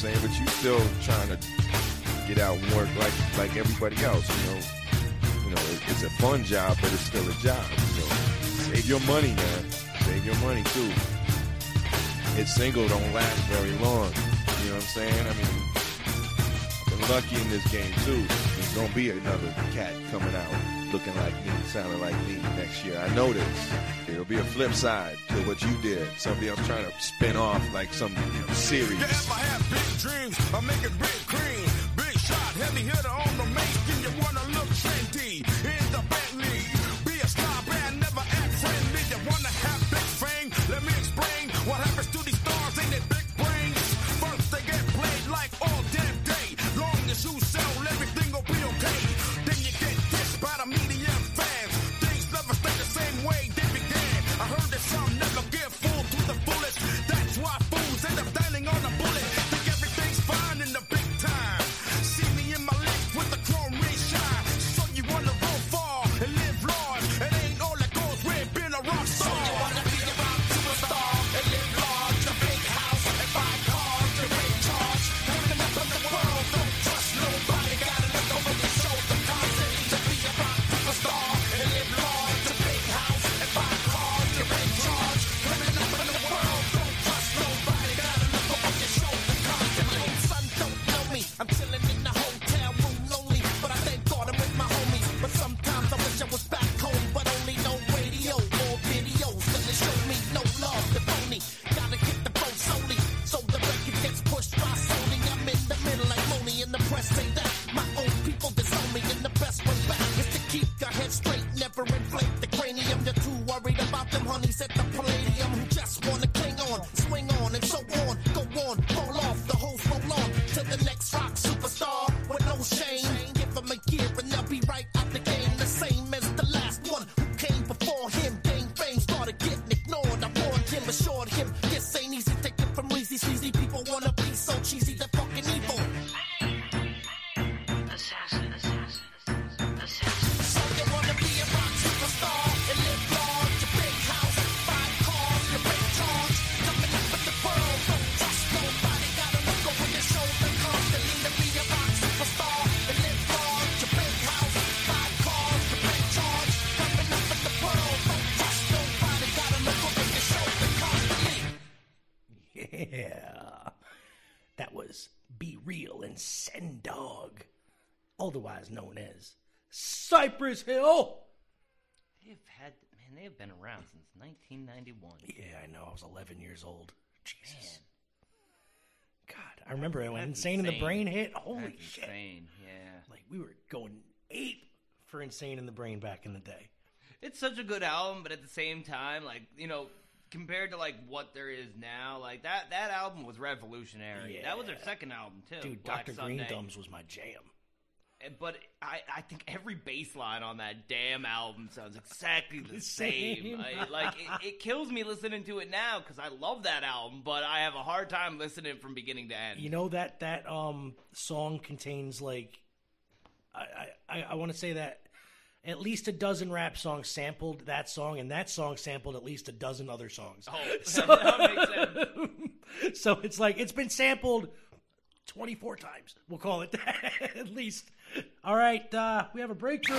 saying? But you still trying to get out and work like like everybody else, you know. You know, it, it's a fun job, but it's still a job. You know, save your money, man. Save your money too. It's single don't last very long. You know what I'm saying? I mean, I've been lucky in this game too. There's gonna be another cat coming out looking like me, sounding like me next year. I know this. There'll be a flip side to what you did. Somebody I'm trying to spin off like some you know, series. Dreams? I make it big cream. Big shot, heavy hitter on Cypress Hill. They've had man, they have been around since 1991. Yeah, I know. I was 11 years old. Jesus. God, I remember it when That's Insane in the. Brain hit. Holy That's shit. insane. Yeah. Like, we were going ape for Insane in the Brain back in the day. It's such a good album, but at the same time, like you know, compared to like what there is now, like that that album was revolutionary. Yeah. That was their second album too. Dude, Black Dr. Green Sunday. Thumbs was my jam. But I, I think every bass line on that damn album sounds exactly the same. I, like it, it kills me listening to it now because I love that album, but I have a hard time listening from beginning to end. You know that that um song contains like I I, I want to say that at least a dozen rap songs sampled that song, and that song sampled at least a dozen other songs. Oh, so, that makes sense. so it's like it's been sampled twenty four times. We'll call it that at least. All right, uh, we have a breakthrough.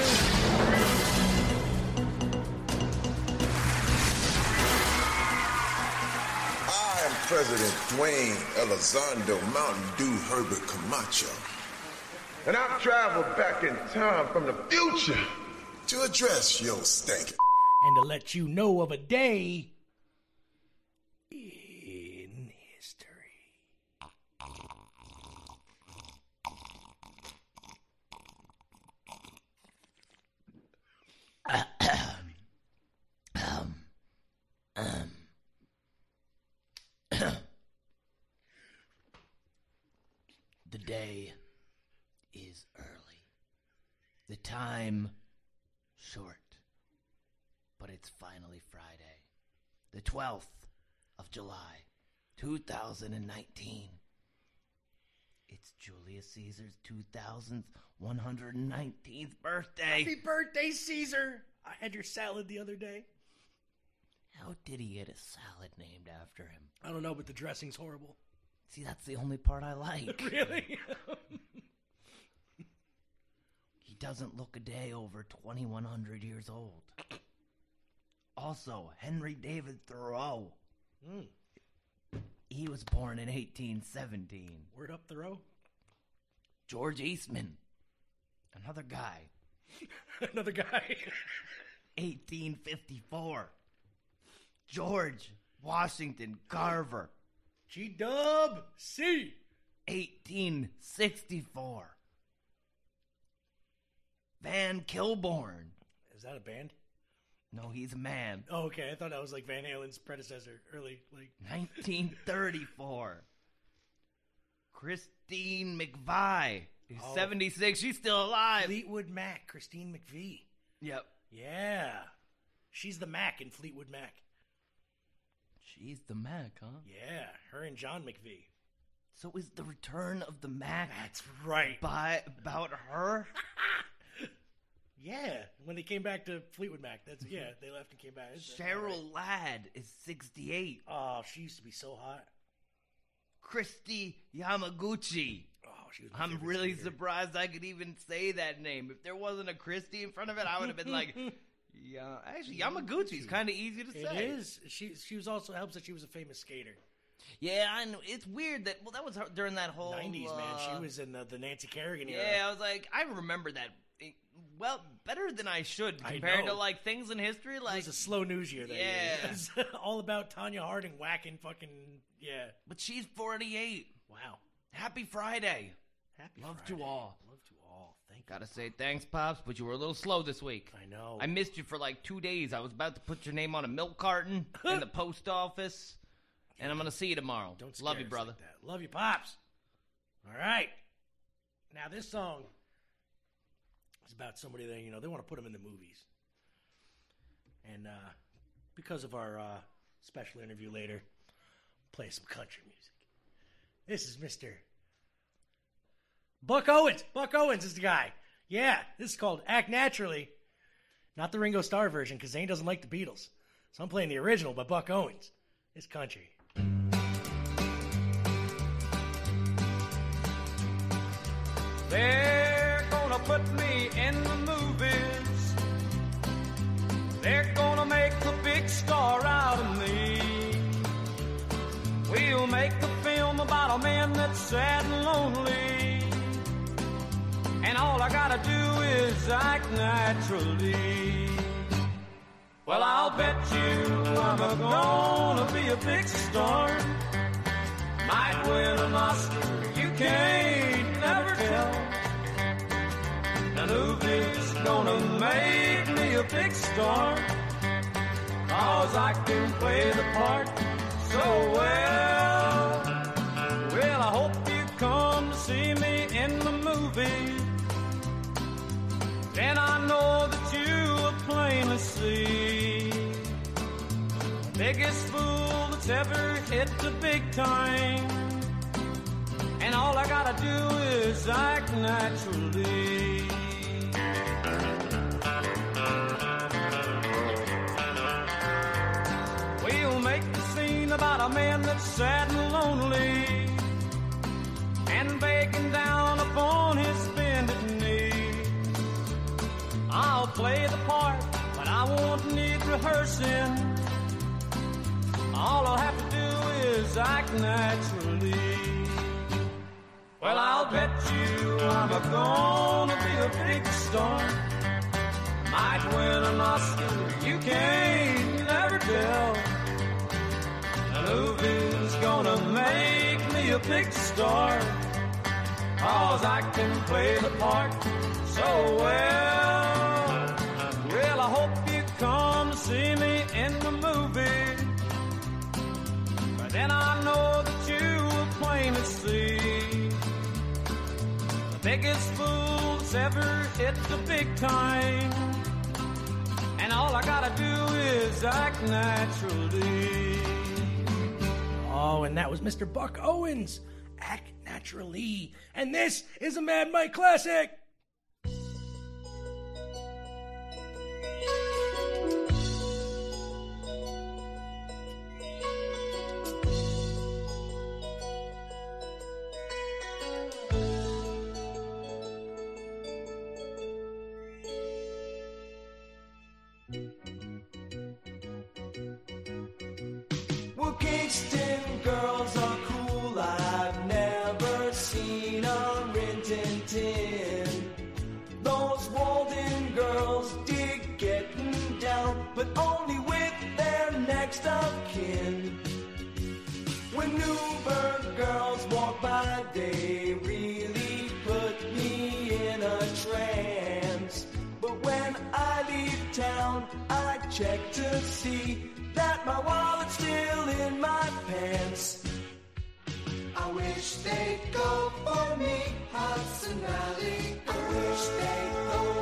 I am President Dwayne Elizondo Mountain Dew Herbert Camacho. And I've traveled back in time from the future to address your stank. and to let you know of a day in history. Um, um, um, the day is early. The time short. But it's finally Friday. The 12th of July, 2019. Julius Caesar's 2119th birthday. Happy birthday, Caesar! I had your salad the other day. How did he get a salad named after him? I don't know, but the dressing's horrible. See, that's the only part I like. Really? He doesn't look a day over 2100 years old. Also, Henry David Thoreau. Mm. He was born in 1817. Word up, Thoreau. George Eastman. Another guy. Another guy. 1854. George Washington Carver. G Dub C. 1864. Van Cliburn. Is that a band? No, he's a man. Oh, okay. I thought that was like Van Halen's predecessor, early like. 1934. Christine McVie. Who's Oh. 76. She's still alive. Fleetwood Mac, Christine McVie. Yep. Yeah, she's the Mac in Fleetwood Mac. She's the Mac, huh? Yeah, her and John McVie. So is the return of the Mac That's right. by about her? Yeah, when they came back to Fleetwood Mac, that's yeah, they left and came back. That's- that's Cheryl right. Ladd is 68. Oh, she used to be so hot. Kristi Yamaguchi. Oh, she was. I'm really skater. surprised I could even say that name. If there wasn't a Kristi in front of it, I would have been like, Yeah, actually, Yamaguchi is kind of easy to It say. is. She she was also helps that she was a famous skater. Yeah, I know. It's weird that well, that was her, during that whole Nineties man. uh, She was in the, the Nancy Kerrigan era. Yeah, I was like, I remember that. It- well, better than I should I compared know. to like things in history. It Like, was a slow news year. That year. Yeah. It was all about Tonya Harding whacking fucking yeah. but she's forty eight. Wow. Happy Friday. Happy Love Friday. to all. Love to all. Thank you. Gotta say thanks, pops, but you were a little slow this week. I know. I missed you for like two days. I was about to put your name on a milk carton in the post office, and I'm gonna see you tomorrow. Don't love you, brother. like that. Love you, pops. All right. Now this song is about somebody that you know they want to put them in the movies, and uh, because of our uh, special interview later, play some country music. This is Mister Buck Owens. Buck Owens is the guy. Yeah, this is called "Act Naturally," not the Ringo Starr version because Zane doesn't like the Beatles. So I'm playing the original by Buck Owens. It's country. Gonna put me in the movies. They're gonna make a big star out of me. We'll make a film about a man that's sad and lonely. And all I gotta do is act naturally. Well, I'll bet you I'm a gonna be a big star. Might win an Oscar, you can't never tell. Movie's gonna make me a big star. Cause I can play the part so well. Well, I hope you come to see me in the movie. Then I know that you will plainly see the biggest fool that's ever hit the big time. And all I gotta do is act naturally. About a man that's sad and lonely and begging down upon his bended knee. I'll play the part, but I won't need rehearsing. All I'll have to do is act naturally. Well, I'll bet you I'm a gonna be a big star. Might win an Oscar, you can't never tell. Movie's gonna make me a big star. Cause I can play the part so well. Well, I hope you come to see me in the movie. But then I know that you will plainly see the biggest fool that's ever hit the big time. And all I gotta do is act naturally. Oh, and that was Mr. Buck Owens. Act naturally. And this is a Mad Mike classic. Check to see that my wallet's still in my pants. I wish they'd go for me, Hudson Valley. I wish they'd go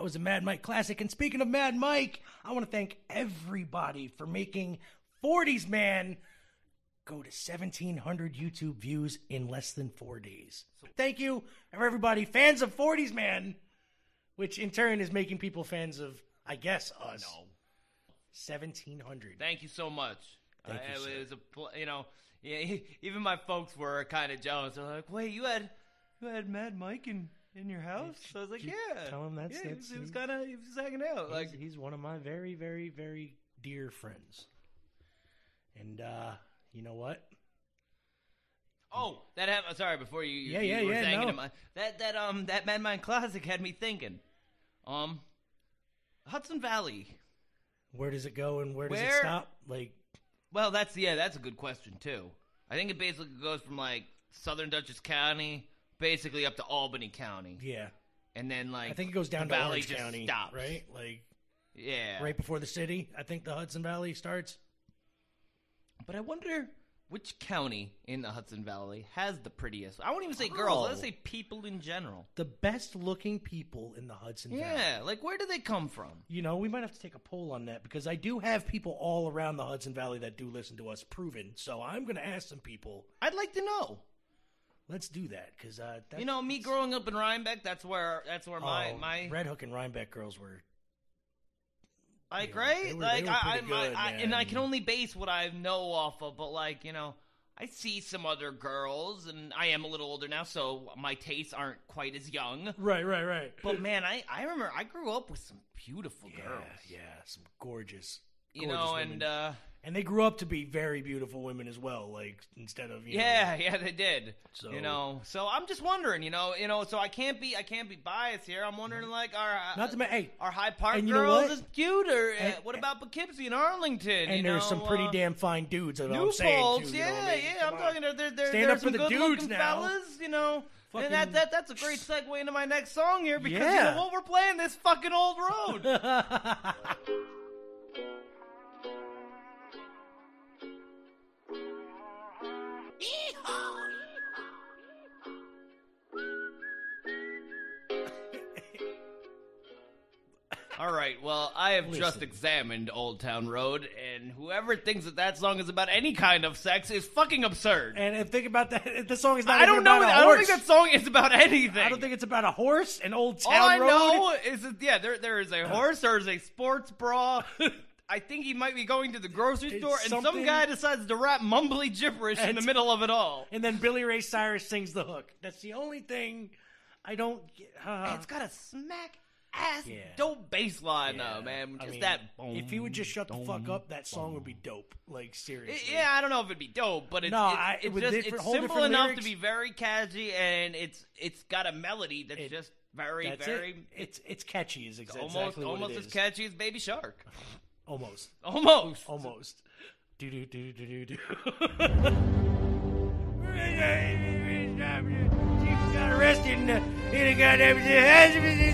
that was a Mad Mike classic. And speaking of Mad Mike, I want to thank everybody for making 40s Man go to 1,700 YouTube views in less than four days. So thank you, everybody, fans of 40s Man, which in turn is making people fans of, I guess, us. No. 1,700. Thank you so much. Thank you, I- sir. it was a you know yeah, even my folks were kind of jealous. They're like, "Wait, you had you had Mad Mike in in your house?" So I was like, you "Yeah." tell him that's- yeah, he that's- was, he was kind of he was just hanging out. Like, he's, he's one of my very, very, very dear friends. And uh, you know what? oh, that happened. Sorry, before you, you Yeah, you yeah, were yeah, no. in my- that that um that Mad Mike classic had me thinking. Um, Hudson Valley. Where does it go and where does it stop? Like, Well, that's yeah, that's a good question too. I think it basically goes from like southern Dutchess County, basically up to Albany County, yeah. and then like I think it goes down to valley Orange just County, stops. right? Like Yeah, right before the city. I think the Hudson Valley starts. But I wonder which county in the Hudson Valley has the prettiest. I won't even say girls. Let's Oh. say people in general. The best looking people in the Hudson Valley. Yeah, like where do they come from? You know, we might have to take a poll on that because I do have people all around the Hudson Valley that do listen to us proven. So I'm going to ask some people. I'd like to know. Let's do that because uh, You know, me growing up in Rhinebeck, that's where that's where my oh, my Red Hook and Rhinebeck girls were. like yeah, right were- like I, I, good, I and I can only base what I know off of. But like you know, I see some other girls, and I am a little older now, so my tastes aren't quite as young. Right, right, right. But man, I I remember I grew up with some beautiful yeah, girls. yeah, some gorgeous. You know, women. and uh and they grew up to be very beautiful women as well. Like instead of you know, Yeah, yeah, they did. So- you know, so I'm just wondering, you know, you know, so I can't be, I can't be biased here. I'm wondering, like, our Not to ma- hey, our Hyde Park and you know girls what? is cute, or uh, And- what about Poughkeepsie and Arlington? and you there's know, some pretty uh, damn fine dudes. That New I'm saying too, you know yeah, I mean? yeah. Come I'm on. talking. There, there, Stand there's up for some the dudes now. fellas, you know. Fucking- and that, that that's a great segue into my next song here because you know what we're playing this fucking old road. All right. Well, I have just examined Old Town Road, and whoever thinks that that song is about any kind of sex is fucking absurd. and if think about that, the song is not. I don't know. I don't think that song is about anything. I don't think it's about a horse, an old town All I road. know is that yeah, there there is a horse, there is a sports bra. I think he might be going to the grocery It's store, and some something- guy decides to rap mumbly gibberish in the middle of it all. And then Billy Ray Cyrus sings the hook. That's the only thing I don't get. Uh, it's got a smack ass Yeah. dope bass line though, man. Just that. If he would just shut the fuck up, that song would be dope. Like seriously. Yeah, I don't know if it'd be dope, but it's No, it's, I- it's with just different- it's whole simple different enough lyrics. to be very catchy, and it's it's got a melody that's It- just very That's very it. It's it's catchy. Is exa- almost exactly what almost it as is. catchy as Baby Shark. Almost. Almost. Almost. Do do do do do do. She got arrested in the, in the goddamn.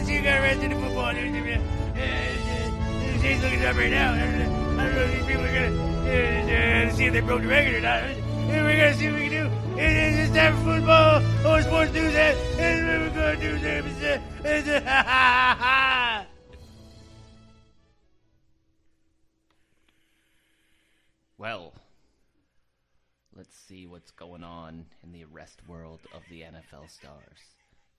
She got arrested in football. She's looking up right now. I don't know if these people are gonna uh, see if they broke the record or not. We're gonna see what we can do. It's it's time for football. Oh, sports news. And we're gonna do that. Well, let's see what's going on in the arrest world of the NFL stars.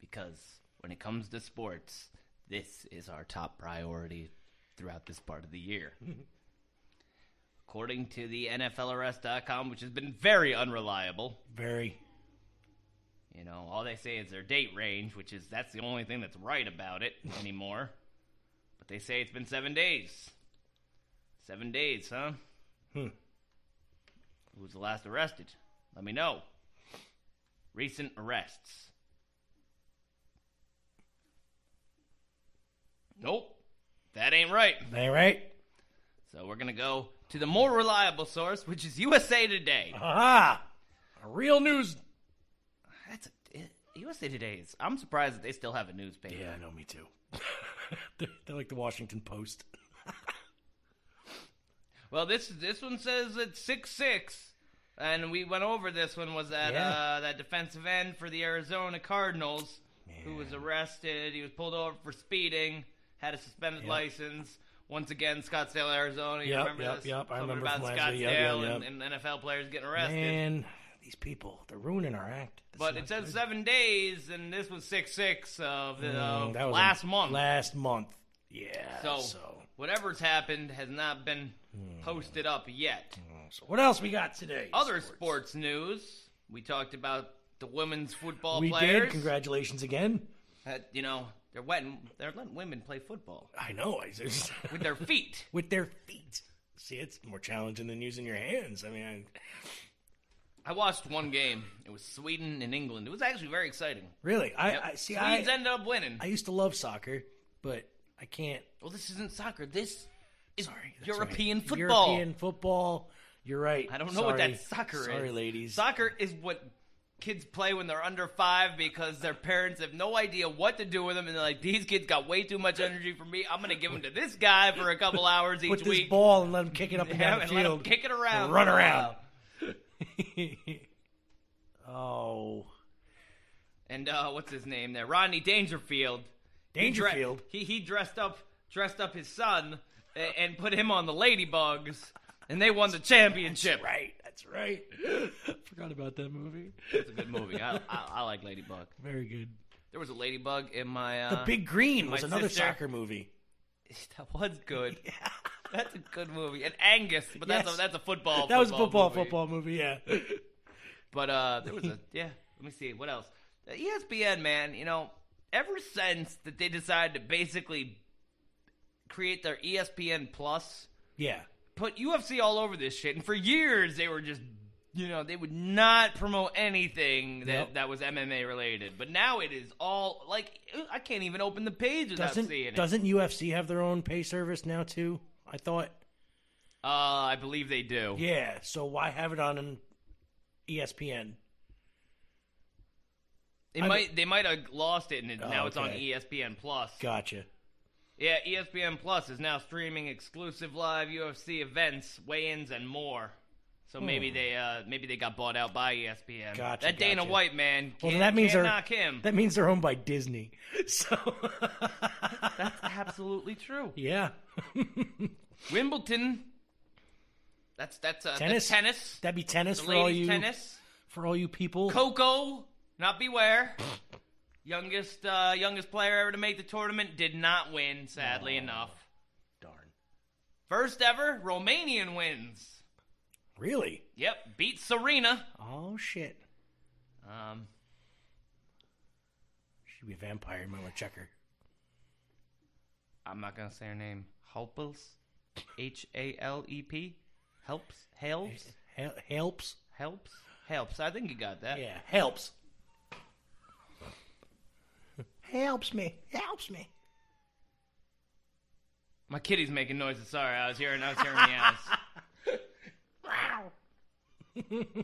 Because when it comes to sports, this is our top priority throughout this part of the year. according to the NFLarrest.com, which has been very unreliable. Very. You know, all they say is their date range, which is that's the only thing that's right about it anymore. But they say it's been seven days. Seven days, huh? Hmm. Who was the last arrested? Let me know. Recent arrests. Nope. That ain't right. Ain't right? So we're gonna go to the more reliable source, which is USA Today. Aha! A real news. That's a, it- USA Today. Is, I'm surprised that they still have a newspaper. Yeah, I know, me too. they're, they're like the Washington Post. Well, this this one says it's six six, and we went over this one. Was that Yeah. uh, that defensive end for the Arizona Cardinals who was arrested? He was pulled over for speeding, had a suspended Yep. license. Once again, Scottsdale, Arizona. You Yep, remember yep, this? yep, I remember about Scottsdale. Yep, And, and NFL players getting arrested. Man, these people, they're ruining our act. That's but it says good. seven days, and this was six six of the Mm, was last a- month. Last month. Yeah. so, so. whatever's happened has not been posted up yet. So what else we got today? Other sports news. We talked about the women's football we players. did. Congratulations again. You know, they're letting they're letting women play football I know. I just, with their feet. with their feet. See, it's more challenging than using your hands. I mean, I, I watched one game. It was Sweden and England. It was actually very exciting. really, I, Yep. I see. I, ended up winning. I used to love soccer, but I can't. well, this isn't soccer. This is Sorry, European right. football. European football. You're right. I don't know what that soccer is. Sorry, ladies. Soccer is what kids play when they're under five because their parents have no idea what to do with them, and they're like, "These kids got way too much energy for me. I'm going to give them to this guy for a couple hours each Put this week." ball and let them kick it up and Yeah, down the and let 'em field. kick it around, run around. oh, And uh, what's his name there? Rodney Dangerfield. He dre- Dangerfield. He he dressed up dressed up his son and put him on the Ladybugs, and they won the championship. right. That's right. Forgot about that movie. It's a good movie. I, I, I like Ladybug. Very good. There was a ladybug in my. Uh, The Big Green was another sister- soccer movie. That was good. Yeah. That's a good movie. And Angus, but that's Yes. a that's a football. That was a football movie. football movie. Yeah. But uh, there was a yeah. Let me see what else. Uh, ESPN, man. You know, ever since that they decided to basically create their ESPN Plus, yeah. Put UFC all over this shit, and for years they were just. You know, they would not promote anything that, Yep. that was MMA related. But now it is all like I can't even open the page without Doesn't seeing it. doesn't UFC have their own pay service now too? I thought. uh, I believe they do. Yeah. So why have it on an ESPN? They I'm- might they might have lost it, and it, Oh, now it's on. ESPN Plus. Gotcha. Yeah, ESPN Plus is now streaming exclusive live UFC events, weigh-ins, and more. So maybe they uh maybe they got bought out by ESPN. Hmm. Gotcha, that Dana gotcha. White man. Well, that means they're knock him. that means they're owned by Disney. So That's absolutely true. yeah, Wimbledon. That's that's uh, Tennis? That's tennis. that'd be tennis The for all you tennis. for all you people. Coco, not beware. youngest uh, youngest player ever to make the tournament did not win, sadly enough. Darn. First ever Romanian wins. Really? Yep, beat Serena. Oh shit. Um, She'd be a vampire. You might want to check her. I'm not gonna say her name. Halpels, H A L E P, helps, helps, helps. helps, helps. I think you got that. Yeah, helps. Helps me. Helps me. My kitty's making noises. Sorry, I was hearing. I was hearing meows.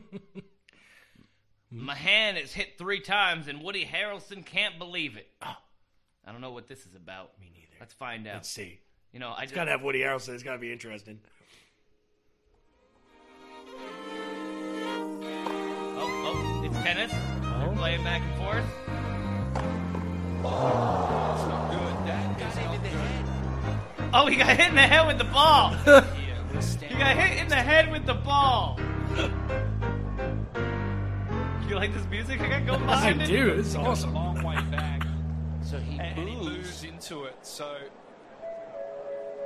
Mahut is hit three times, and Woody Harrelson can't believe it. Oh. I don't know what this is about. Me neither. Let's find out. Let's see. You know, I It's just got to have Woody Harrelson. It's got to be interesting. oh oh, it's tennis. They're Oh. playing back and forth. Oh, he got hit in the head with the ball. he got hit in the head with the ball. You like this music I got going I behind it? do. This is It's a awesome. long way back, So he and he moves. moves into it. So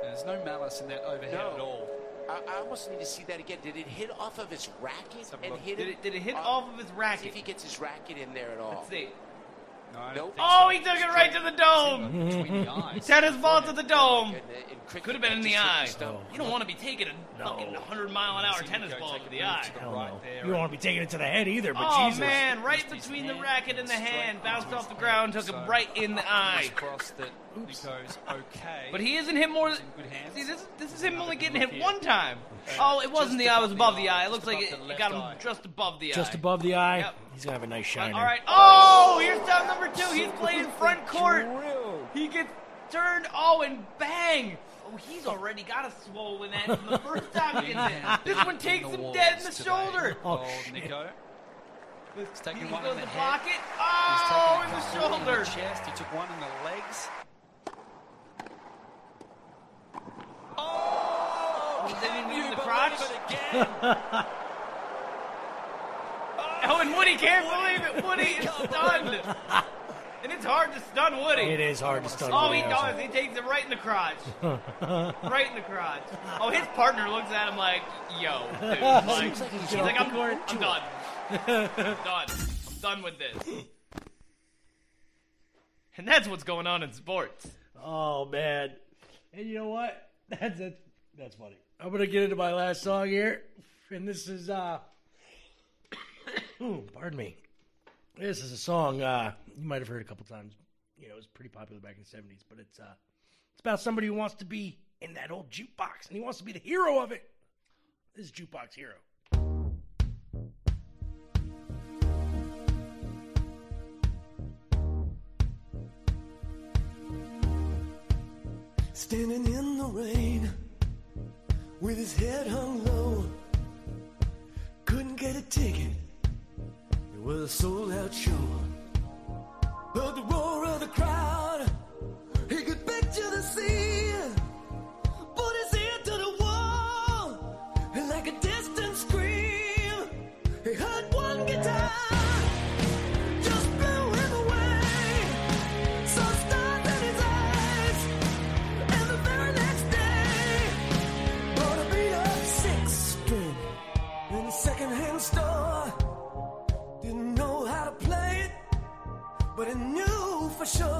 there's no malice in that overhand No. at all. I, I, I almost need to see that again. Did it hit off of his racket and hit Did it, did it hit Uh, off of his See racket? if he gets his racket in there at all. Let's see. Nope. Oh, he took it right to the dome. Between the eyes. Tennis ball to the dome. And, uh, in cricket, Could have been in the that eye. just hit the stump. You don't want to be taking a fucking 100 mile an hour tennis ball to the eye. Hell no. You don't want to be taking it to the head either, but Oh Jesus. man, right between the racket and the hand, bounced off the ground, took him right in the eye. Crossed that Nico's okay. But he isn't hit more. He's in. See, this this is him only getting hit one time. Uh, oh, it wasn't the eye; it was above the eye. It looks like it, it got left him just above the eye. Just above the eye. Yep. He's gonna have a nice shiner. All right. Oh, here's down number two. He's playing front court. He gets turned. Oh, and bang. Oh, he's already got a swollen end from the first time he gets hit. This one takes him dead in the shoulder. Oh, oh Nico. He's taking He's one in the to head. block it. He's Oh, in taken the a couple shoulder. In the chest. He took one in the legs. Oh, they didn't use You the crotch. it again. Oh, and Woody can't believe it. Woody is stunned. And it's hard to stun Woody. It is hard to stun Oh, Woody he does. He takes it right in the crotch. right in the crotch. Oh, his partner looks at him like, yo, dude. Like, he's he's like, I'm, the court. I'm done. I'm done. I'm done with this. And that's what's going on in sports. Oh man. And you know what? That's that's, that's funny. I'm gonna get into my last song here, and this is uh, pardon me. This is a song uh, you might have heard a couple times. You know, it was pretty popular back in the '70s, but it's uh, it's about somebody who wants to be in that old jukebox, and he wants to be the hero of it. This is Jukebox Hero. Standing in the rain with his head hung low. Couldn't get a ticket. It was a sold out show. Heard the roar of the crowd. But he knew for sure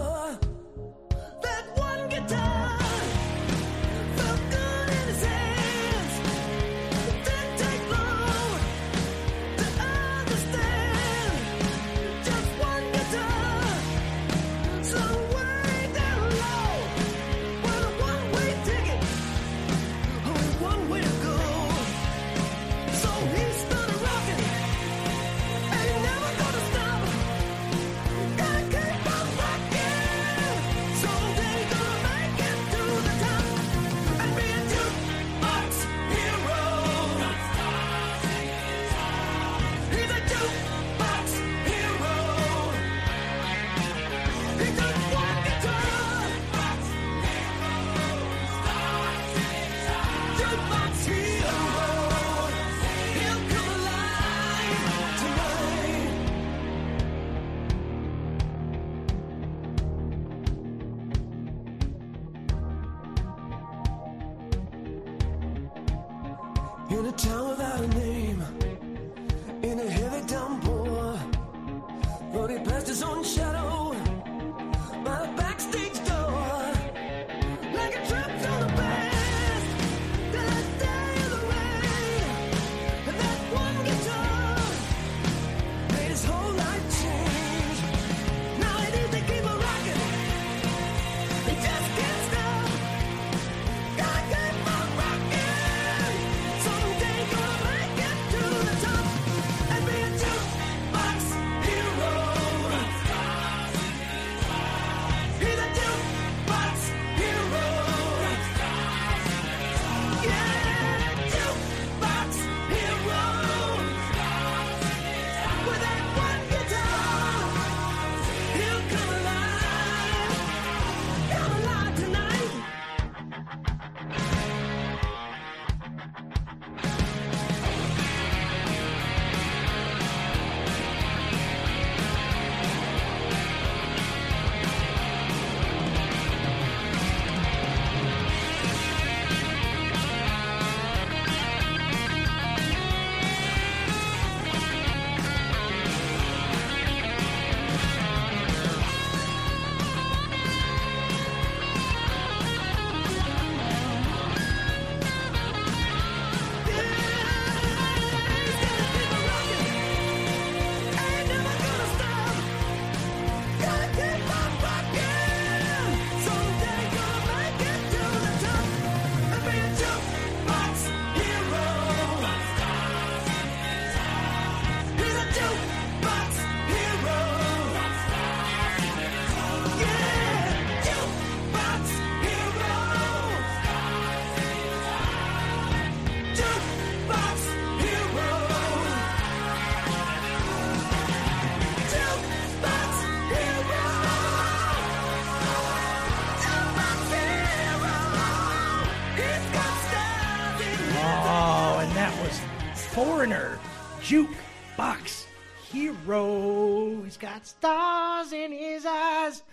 got stars in his eyes.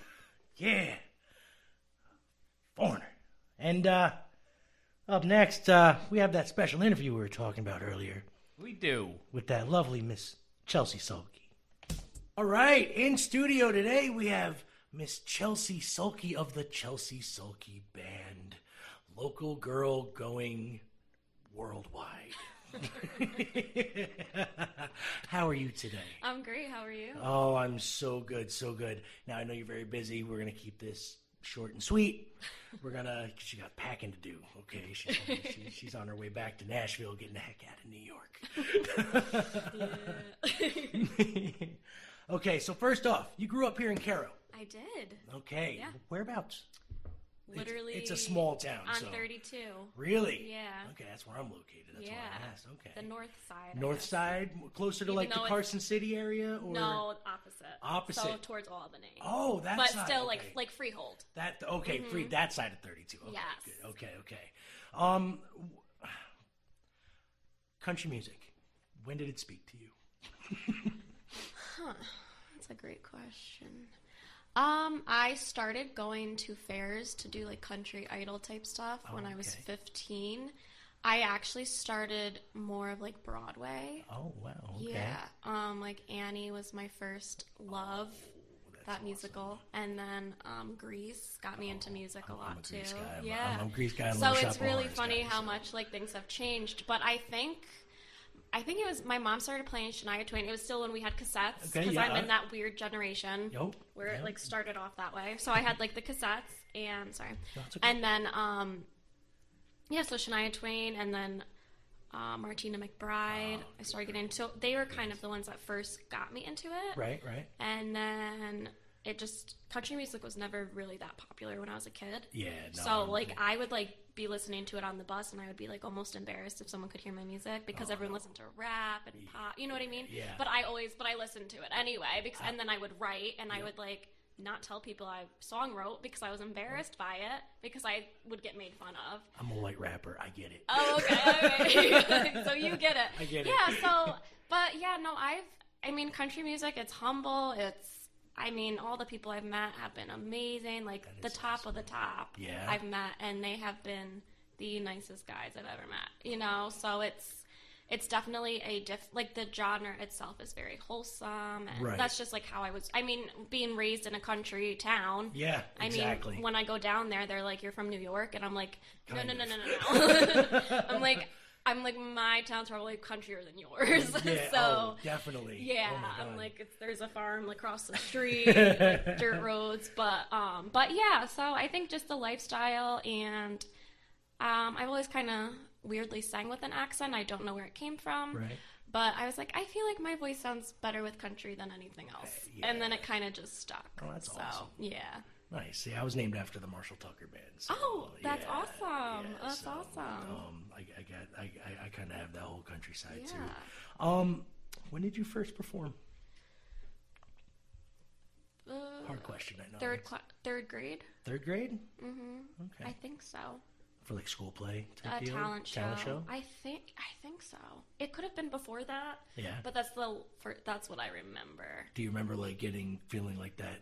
Yeah. Foreigner. And uh, up next, uh, we have that special interview we were talking about earlier. We do. With that lovely Miss Chelsea Sulkey. All right, in studio today we have Miss Chelsea Sulkey of the Chelsea Sulkey Band. Local girl going worldwide. How are you today? I'm great. How are you? Oh, I'm so good, so good. Now I know you're very busy. We're gonna keep this short and sweet. We're gonna. She got packing to do. Okay, she's she, she's on her way back to Nashville, getting the heck out of New York. okay, so first off, you grew up here in Cairo. I did. Okay, Yeah. whereabouts? Literally. it's a small town, On so- 32. Really? Yeah. Okay, that's where I'm located. That's yeah. why I asked. Okay. The north side. North side, closer to Even like the it's- Carson City area, or No, opposite. Opposite. So towards Albany. Oh, that But side, still, okay. like like freehold. That okay, free Mhm. that side of thirty-two. Okay, Yes. good. Okay, okay. Um, w- country music. When did it speak to you? Huh. That's a great question. Um, I started going to fairs to do like country idol type stuff when I was okay. 15. I actually started more of like Broadway. Oh wow. Okay. Yeah. Um, like Annie was my first love. Oh, that musical, and then um, Grease got me into music a lot too. Grease guy. I'm- yeah, I'm a Grease guy and So it's really funny guy, how so- much like things have changed. But I think, I think it was my mom started playing Shania Twain. It was still when we had cassettes Okay, because yeah. I'm in that weird generation Yup, where it like started off that way. So I had like the cassettes and sorry, okay. and then um, yeah, so Shania Twain and then. Uh, Martina McBride. Oh, I started getting into. They were kind of the ones that first got me into it. Right, right. And then it just country music was never really that popular when I was a kid. Yeah, no, so like I would like be listening to it on the bus, and I would be like almost embarrassed if someone could hear my music because oh, everyone listened to rap and pop. You know what I mean? Oh, Yeah. But I always, but I listened to it anyway because, and then I would write, and I would like not tell people I song wrote because I was embarrassed by it because I would get made fun of. I'm a white rapper. I get it. Oh, okay. okay. so you get it. I get it. Yeah. So, but yeah, no, I've. I mean, country music. It's humble. It's. I mean, all the people I've met have been amazing. Like the top of the top. Yeah. I've met, and they have been the nicest guys I've ever met. You know, so it's. It's definitely a diff. Like the genre itself is very wholesome, and Right. that's just like how I was. I mean, being raised in a country town. Yeah, I exactly. mean, when I go down there, they're like, "You're from New York," and I'm like, "No, Kind no, no, no, no, no." I'm like, I'm like, my town's probably countrier than yours. Yeah, so oh, definitely. yeah, Oh, I'm like, it's, there's a farm like across the street, like, dirt roads, but um, but yeah. So I think just the lifestyle and um, I've always kind of weirdly sang with an accent. I don't know where it came from. Right. But I was like, I feel like my voice sounds better with country than anything else. And then it kind of just stuck. Oh, that's so, awesome. Yeah. Nice. Yeah, I was named after the Marshall Tucker band. so, Oh, that's yeah, awesome. yeah, that's so, awesome. Um, I, I got, I, I, I kind of have that whole countryside Yeah. too. Um, when did you first perform? Uh, Hard question, I know. Third cla- third grade. Third grade Mm-hmm. Okay. I think so. for like school play A deal? talent show. Talent show. I think. I think so. It could have been before that. Yeah. But that's the. For, that's what I remember. Do you remember like getting feeling like that?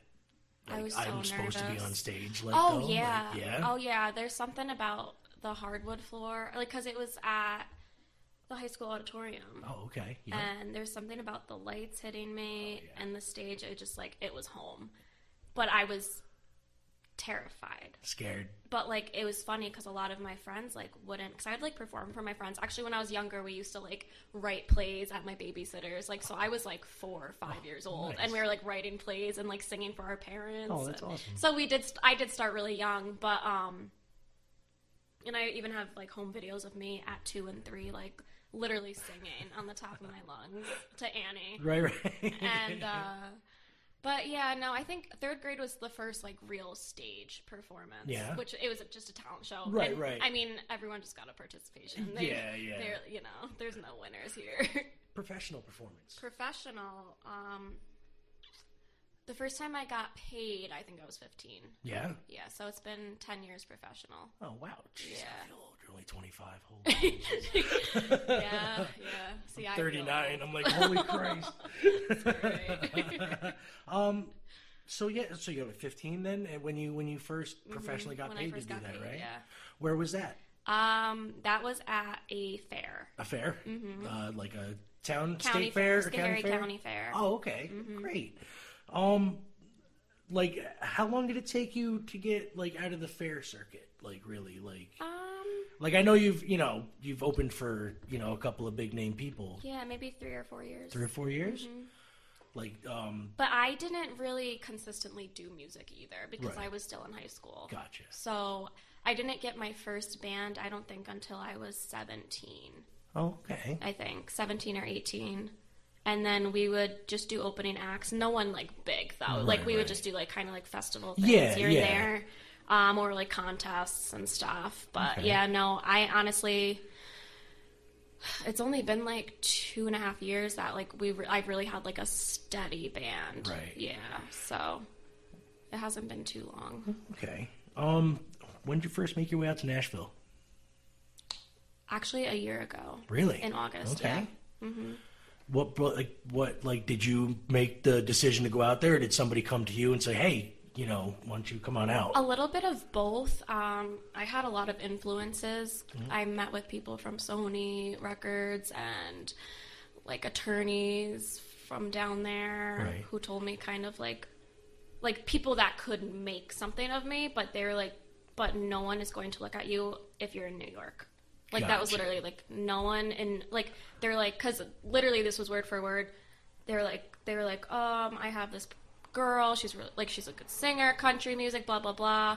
I was so I'm supposed to be nervous. on stage. Like, oh though? yeah. Like, yeah. Oh yeah. There's something about the hardwood floor, like because it was at the high school auditorium. Oh, okay. Yeah. And there's something about the lights hitting me Oh, and the stage. It just like it was home, but I was terrified. Scared. But like it was funny because a lot of my friends like wouldn't because I'd like perform for my friends. Actually, when I was younger, we used to like write plays at my babysitters. Like so, I was like four or five years old, nice. and we were like writing plays and like singing for our parents. Oh, that's and- awesome. So we did. St- I did start really young, but um, and I even have like home videos of me at two and three, like literally singing on the top of my lungs to Annie. Right, right. And uh but yeah, no, I think third grade was the first like real stage performance. Yeah. Which it was just a talent show. Right, And, right. I mean, everyone just got a participation. Yeah, yeah. They're, you know, there's no winners here. Professional performance. Professional. Um, the first time I got paid, I think I was 15. Yeah. Yeah, so it's been 10 years professional. Oh wow. Jeez, Yeah. I feel old. You're only 25. Holy yeah, yeah. Yeah, I'm 39. I'm like, holy Christ. um, so yeah, so you were 15 then, and when you when you 1st professionally got Mm-hmm. When I paid to do that, paid, right? yeah. Where was that? Um, that was at a fair. A fair, Mhm. uh, like a town County state fair, fair, or county fair. County Fair. Oh, okay, Mhm. great. Um, like, how long did it take you to get like out of the fair circuit? Like, really, like, Um, like I know you've you know you've opened for you know a couple of big name people, yeah, maybe three or four years. three or four years. Mm-hmm. Like, um, But I didn't really consistently do music either because Right. I was still in high school. Gotcha. So I didn't get my first band, I don't think, until I was 17. oh, okay, I think 17 or 18. And then we would just do opening acts. No one like big though. like we right. would just do like kind of like festival things Yeah, here yeah. and there, um, or like contests and stuff. But Okay. yeah, no, I honestly, it's only been like two and a half years that like we re- I've really had like a steady band. Right. Yeah. So it hasn't been too long. okay. Um, when did you first make your way out to Nashville? Actually, a year ago. Really? In August. Okay. Yeah. hmm What, like, what, like, did you make the decision to go out there? Or did somebody come to you and say, "Hey, you know, why don't you come on out?" A little bit of both. Um, I had a lot of influences. Mhm. I met with people from Sony Records and like attorneys from down there Right. who told me kind of like like people that could make something of me, but they're like, but no one is going to look at you if you're in New York. Like that was literally like no one in like they're like because literally this was word for word. They're like they were like um I have this girl she's really like she's a good singer country music blah blah blah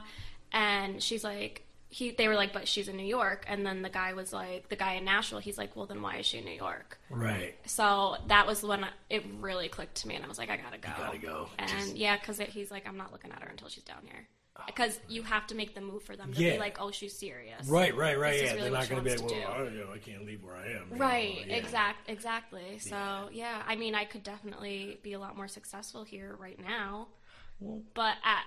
and she's like he they were like but she's in New York and then the guy was like the guy in Nashville he's like well then why is she in New York Right. so that was when it really clicked to me, and I was like, I gotta go. gotta go. And Just- yeah, because he's like, I'm not looking at her until she's down here. Because you have to make the move for them to Yeah. be like, oh, she's serious. Right, right, right. This is Yeah, really they're not going to be like, well. I, you know, I can't leave where I am. Right, know, yeah. exact, exactly. So yeah, I mean, I could definitely be a lot more successful here right now, but at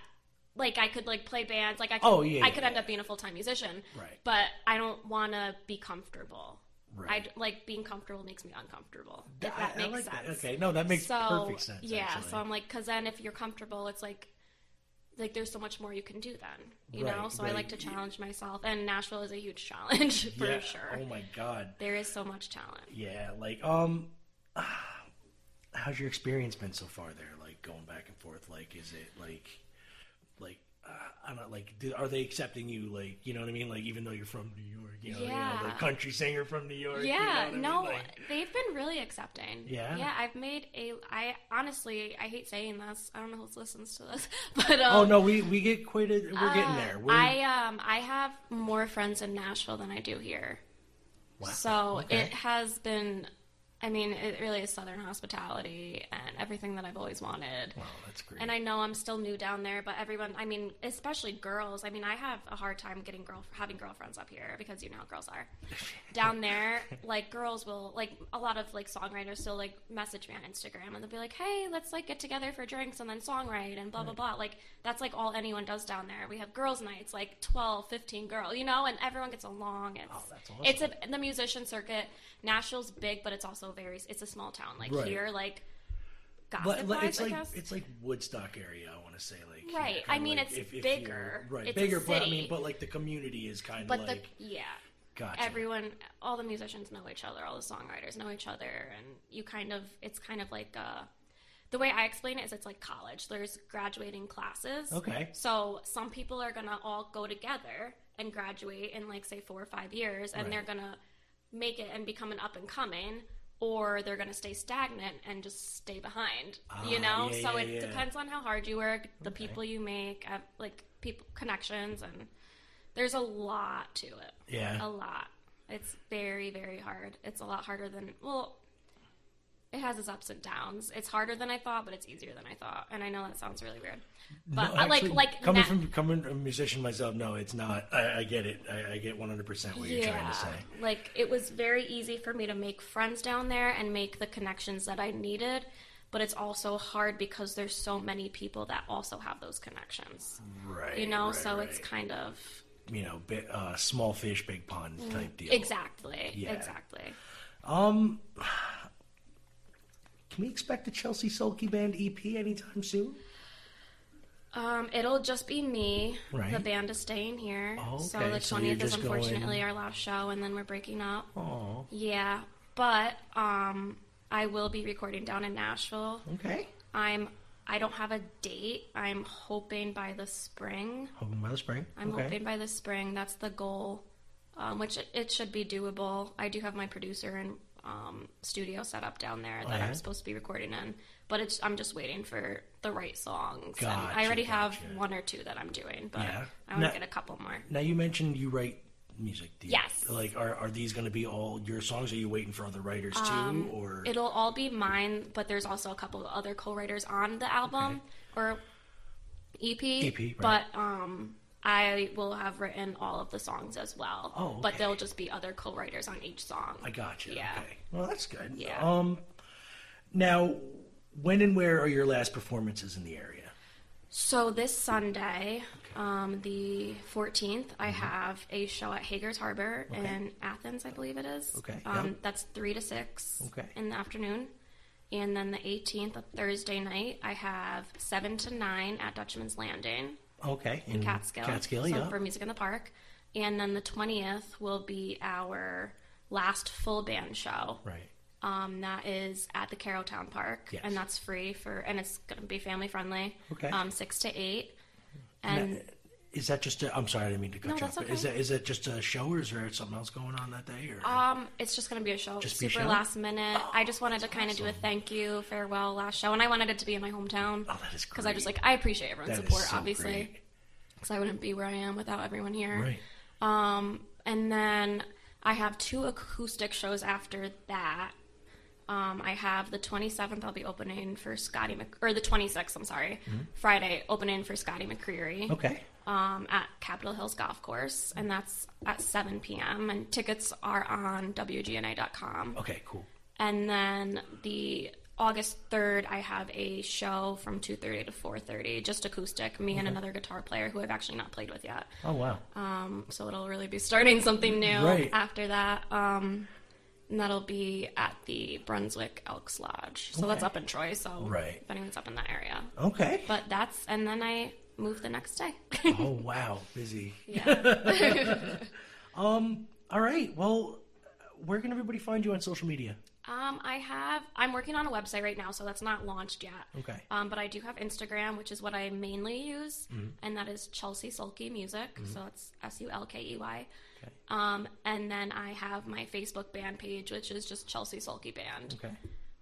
like I could like play bands, like I could, Oh, yeah, I yeah, could end up being a full time musician, Right. But I don't want to be comfortable. Right. I like being comfortable makes me uncomfortable. If that I makes like sense. that. Okay, no, that makes so, perfect sense, Yeah, actually. so I'm like, because then if you're comfortable, it's like, like there's so much more you can do then, you know. Right, So I like to challenge myself, and Nashville is a huge challenge for Yeah. sure. Oh my god. There is so much talent. Yeah, like um, how's your experience been so far there? Like going back and forth. Like, is it like, I don't know, like, do, are they accepting you? Like, you know what I mean? Like, even though you're from New York, you know, you know, Yeah. the country singer from New York. you know Yeah, I mean? no, Like- they've been really accepting. Yeah? yeah. I've made a. I honestly, I hate saying this. I don't know who listens to this, but um, oh no, we we get quite a. We're getting uh, there. We're, I um I have more friends in Nashville than I do here. Wow, So okay. it has been. I mean, it really is Southern hospitality and everything that I've always wanted. Wow, that's great. And I know I'm still new down there, but everyone, I mean, especially girls. I mean, I have a hard time getting girl having girlfriends up here because you know how girls are. down there, like girls will like a lot of like songwriters still like message me on Instagram and they'll be like, "Hey, let's like get together for drinks and then songwrite and blah blah blah." Like that's like all anyone does down there. We have girls nights, like 12, 15 girls, you know, and everyone gets along. It's Oh, that's awesome. it's a the musician circuit. Nashville's big, but it's also very it's a small town. Like Right. here, like But, gossip like, wise, it's I like guess. it's like Woodstock area. I want to say like you know, Right. I mean, like it's if- if bigger. right? It's bigger, but I mean, but like the community is kind of but like the yeah Gotcha. everyone all the musicians know each other all the songwriters know each other and you kind of it's kind of like uh the way I explain it is it's like college. There's graduating classes. Okay. So some people are gonna all go together and graduate in like say four or five years and Right. they're gonna make it and become an up and coming or they're gonna stay stagnant and just stay behind. you Ah, know? yeah, so yeah, it yeah. depends on how hard you work, the Okay. people you make, uh, like people connections and there's a lot to it. Yeah. A lot. It's very, very hard. It's a lot harder than well it has its ups and downs. It's harder than I thought, but it's easier than I thought. And I know that sounds really weird. But No, I like like coming na- from coming from a musician myself, no, it's not. I, I get it. I, I get one hundred percent what you're trying to say. Like it was very easy for me to make friends down there and make the connections that I needed, but it's also hard because there's so many people that also have those connections. Right. You know, right, so it's kind of you know, bit, uh, small fish, big pond type deal. exactly, Yeah. exactly. Um, Can we expect a Chelsea Sulkey Band EP anytime soon? Um, it'll just be me. Right. The band is staying here. Oh, So okay. the So 20th is just going- unfortunately our last show, and then we're breaking up. Oh, Yeah, but um, I will be recording down in Nashville. okay. I'm. I don't have a date. I'm hoping by the spring. Hoping by the spring. I'm okay. hoping by the spring. That's the goal, um, which it, it should be doable. I do have my producer and um, studio set up down there that Okay. I'm supposed to be recording in, but it's I'm just waiting for the right songs. And I already have one or two that I'm doing, but Yeah. I want to get a couple more. Now you mentioned you write music. You- Yes. Like, are are these going to be all your songs? Are you waiting for other writers too, Um, or It'll all be mine, but there's also a couple of other co-writers on the album or EP. EP, right. But um, I will have written all of the songs as well. Oh, But there'll just be other co-writers on each song. I got you. Yeah. Okay. Well, that's good. Yeah. Um, now, when and where are your last performances in the area? So this Sunday, um, the 14th, I have a show at Hager's Harbor Mm-hmm. Okay. in Athens, I believe it is. Okay, Um, yep. That's 3 to 6 Okay. in the afternoon. And then the 18th, a Thursday night, I have 7 to 9 at Dutchman's Landing Okay. in Catskill. Catskill, so yeah. for Music in the Park. And then the 20th will be our last full band show. Right. Um, that is at the Cairo Town Park, Yes. and that's free for, and it's going to be family friendly. Okay. Um, six to eight, and is that just? A, I'm sorry, I didn't mean to cut No, you off. but Is okay. that is it just a show, or is there something else going on that day? Or um, it's just going to be a show, Just super show? Oh, last minute. I just wanted to kind of do a thank you, farewell, last show, and I wanted it to be in my hometown. Oh, that is Because I just like I appreciate everyone's That is support, so obviously, because I wouldn't be where I am without everyone here. Right. Um, and then I have two acoustic shows after that. Um, I have the 27th. I'll be opening for Scotty Mc, or the 26th. I'm sorry, Friday opening for Scotty McCreery. Mm-hmm. Okay. Um, at Capitol Hills Golf Course, and that's at 7 p.m. And tickets are on WGNA.com. Okay. Cool. And then the August 3rd, I have a show from 2:30 to 4:30, just acoustic. Me and another guitar player who I've actually not played with yet. Oh wow. Um, so it'll really be starting something new Right. after that. Um, and that'll be at the Brunswick Elks Lodge. So that's up in Troy. So Right. if anyone's up in that area. Okay. But that's and then I move the next day. oh wow, busy. Yeah. um. All right. Well, where can everybody find you on social media? Um, I have. I'm working on a website right now, so that's not launched yet. Okay. Um, but I do have Instagram, which is what I mainly use, Mhm. and that is Chelsea Sulkey Music. Mhm. So it's S U L K E Y. Okay. Um, and then I have my Facebook band page, which is just Chelsea Sulkey Band. Okay.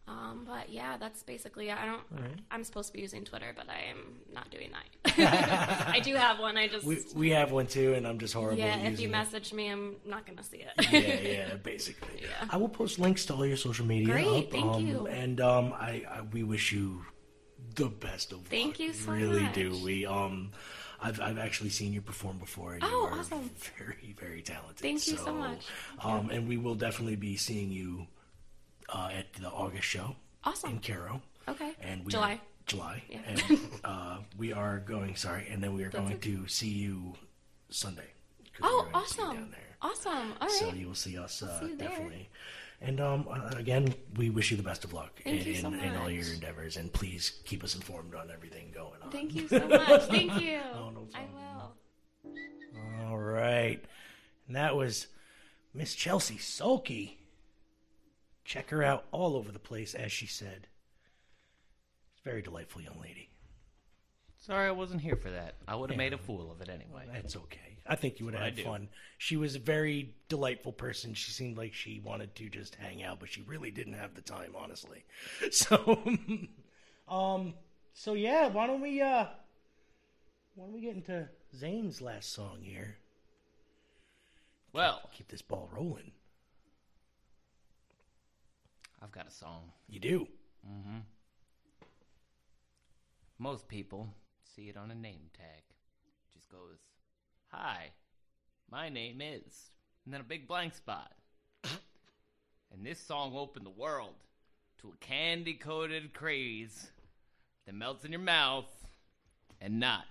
Um, but yeah, that's basically. I don't. Right. I'm supposed to be using Twitter, but I am not doing that. I do have one. I just. We we have one too, and I'm just horrible. yeah, if you it. message me, I'm not gonna see it. yeah, yeah, basically. Yeah. I will post links to all your social media. Great, up, thank um, you. And um, I, I we wish you the best of luck. Thank you so much. really much. do. We um, I've I've actually seen you perform before, and Oh, you are awesome. very very talented. Thank you so much. Um, and we will definitely be seeing you uh, at the August show. Awesome. In Cairo. Okay. And we July. July. Yeah. And uh, we are going. Sorry, and then we are That's going okay. to see you Sunday. Oh, we're gonna see you awesome! down there. Awesome. All right. So you will see us uh, see definitely. And um, uh, again, we wish you the best of luck Thank in, so in all your endeavors, and please keep us informed on everything going on. Thank you so much. Thank you. Oh, no I will. All right, and that was Miss Chelsea Sulkey. Check her out all over the place, as she said. Very delightful young lady. Sorry I wasn't here for that. I would have Yeah. made a fool of it anyway. That's okay. I think you would have had fun. She was a very delightful person. She seemed like she wanted to just hang out, but she really didn't have the time, honestly. So, um, so yeah, why don't we, uh, why don't we get into Zane's last song here? Well, Keep this ball rolling. I've got a song. You do. Mm-hmm. Most people see it on a name tag. Just goes, "Hi, my name is," and then a big blank spot. and this song opened the world to a candy-coated craze that melts in your mouth and not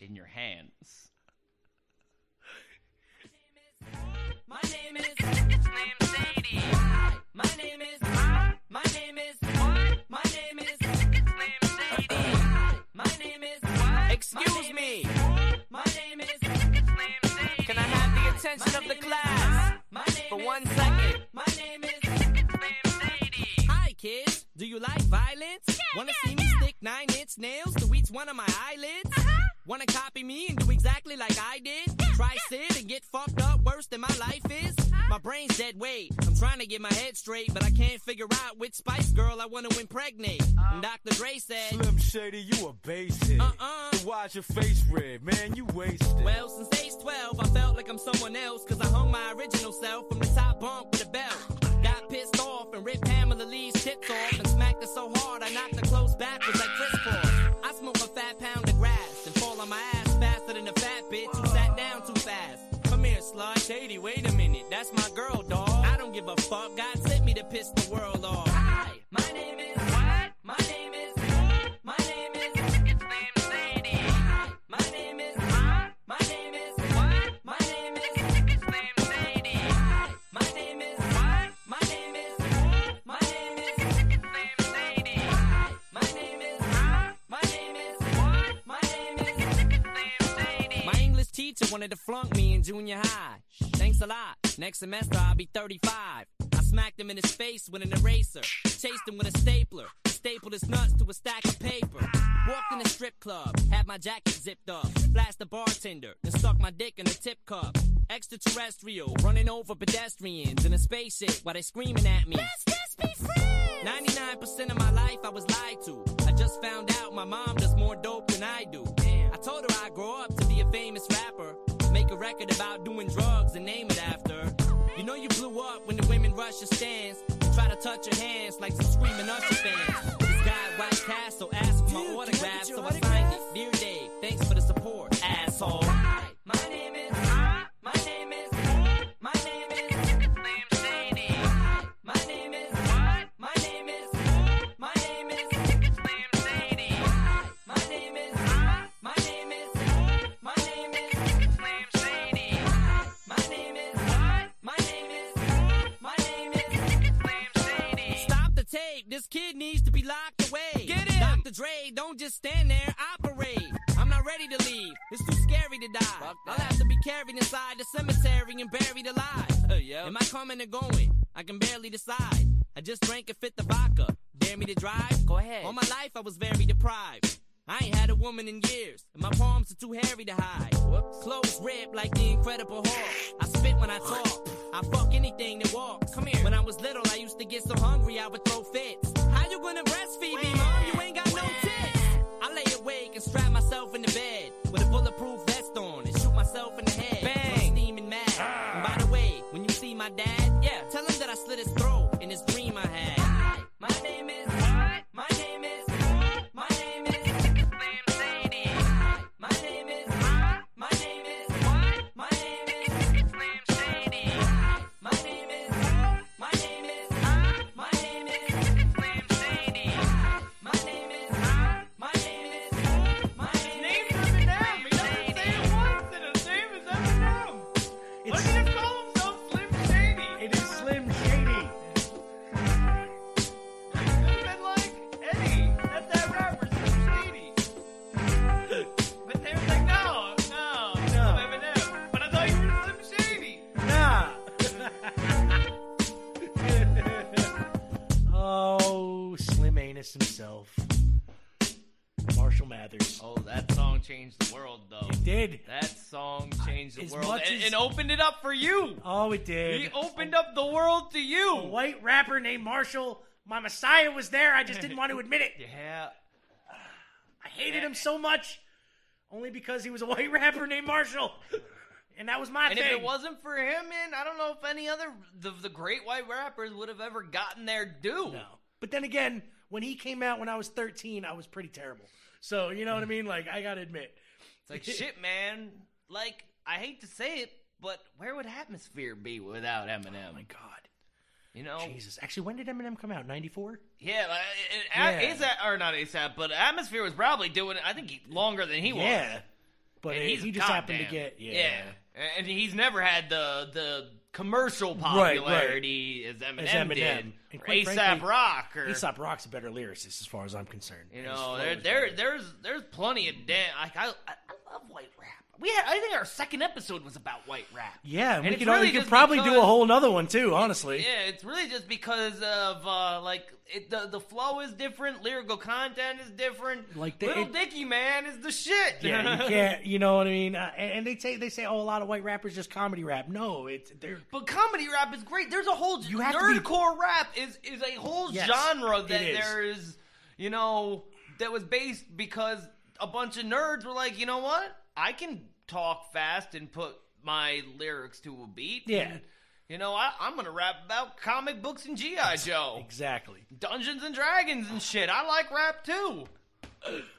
in your hands. My name is. His name's Sadie. My name is. My name is. What? My name is. His name's Sadie. My name is. What? Excuse me. My name is. His name's Sadie. Can I have the attention of the class? My name For one second? My name is. His name's Hi, kids. Do you like violence? Yeah, Wanna yeah, see yeah. me stick nine inch nails to each one of my eyelids? Uh-huh. Wanna copy me and do exactly like I did? Try sit and get fucked up worse than my life is? My brain's dead weight. I'm trying to get my head straight, but I can't figure out which Spice Girl I wanna impregnate. And Dr. Dre said, Slim Shady, you a basic. Uh-uh. So why's your face red? Man, you wasted. Well, since age 12, I felt like I'm someone else, cause I hung my original self from the top bunk with a belt. Got pissed off and ripped Pamela Lee's tits off and smacked her so hard I knocked her clothes backwards like crisscross. I smoke a fat pound Shady, wait a minute. That's my girl, dog. I don't give a fuck. God sent me to piss the world off. Teacher wanted to flunk me in junior high. Thanks a lot. Next semester I'll be 35. I smacked him in his face with an eraser. Chased him with a stapler. Stapled his nuts to a stack of paper. Walked in a strip club. Had my jacket zipped up. Flashed the bartender. Then stuck my dick in a tip cup. Extraterrestrial. Running over pedestrians in a spaceship while they screaming at me. Let's just be friends. 99% of my life I was lied to. I just found out my mom does more dope than I do. I told her I'd grow up to be a famous rapper. Make a record about doing drugs and name it after. You know you blew up when the women rush your stands. Try to touch your hands like some screaming Usher fans. This guy White Castle asked for my autograph, so I signed it. Dear Dave, thanks for the support, asshole. Needs to be locked away. Get him. Dr. Dre, don't just stand there. Operate. I'm not ready to leave. It's too scary to die. I'll have to be carried inside the cemetery and buried alive. Am I coming or going? I can barely decide. I just drank a fifth of vodka. Dare me to drive? Go ahead. All my life I was very deprived. I ain't had a woman in years, and my palms are too hairy to hide. Clothes ripped like the Incredible Hulk. I spit when I talk. I fuck anything that walks. Come here. When I was little, I used to get so hungry I would throw fits. How you gonna breastfeed me, mom? You ain't got no tits. I lay awake and strap myself in the bed with a bulletproof vest on and shoot myself in the head. Bang! Steaming mad. Ah. And by the way, when you see my dad, changed the world, though. It did. That song changed the As world much and, as- and opened it up for you. Oh, it did. He opened up the world to you. A white rapper named Marshall. My Messiah was there. I just didn't want to admit it. Yeah. I hated him so much, only because he was a white rapper named Marshall, and that was my And thing. if it wasn't for him, man, I don't know if any other the, the great white rappers would have ever gotten their due. No. But then again, when he came out when I was 13, I was pretty terrible. So you know what I mm. mean? Like I gotta admit, It's like shit, man. Like I hate to say it, but where would Atmosphere be without Eminem? Oh my God. You know, Jesus. Actually, when did Eminem come out? 94? yeah, like, uh, uh, Yeah. yeah. ASAP or not ASAP, but Atmosphere was probably doing it. I think he, longer than he was. Yeah. But it- he just happened to goddamn- get yeah. and he's never had the the commercial Right, right. popularity as Eminem, As Eminem. did, or ASAP Rock, or Aesop Rock's a better lyricist as far as I'm concerned. You know, there, there, better. there's, there's plenty of damn. Like I, I, I love white rap. We had, I think our second episode was about white rap. Yeah, And we could, really we could probably do a whole nother one too. Honestly, Yeah, it's really just because of uh, like it, the the flow is different, lyrical content is different. Like the- Little it- Dicky man is the shit. yeah, you can't. You know what I mean? Uh, and, and they say they say, oh, a lot of white rappers just comedy rap. No, it's they're But comedy rap is great. There's a whole You have to be- rap is is a whole Yes, genre that is. there is, you know, that was based because a bunch of nerds were like, you know what? I can talk fast and put my lyrics to a beat. Yeah. and, you know, I, I'm gonna rap about comic books and GI Joe, exactly Dungeons and Dragons and shit. I like rap too.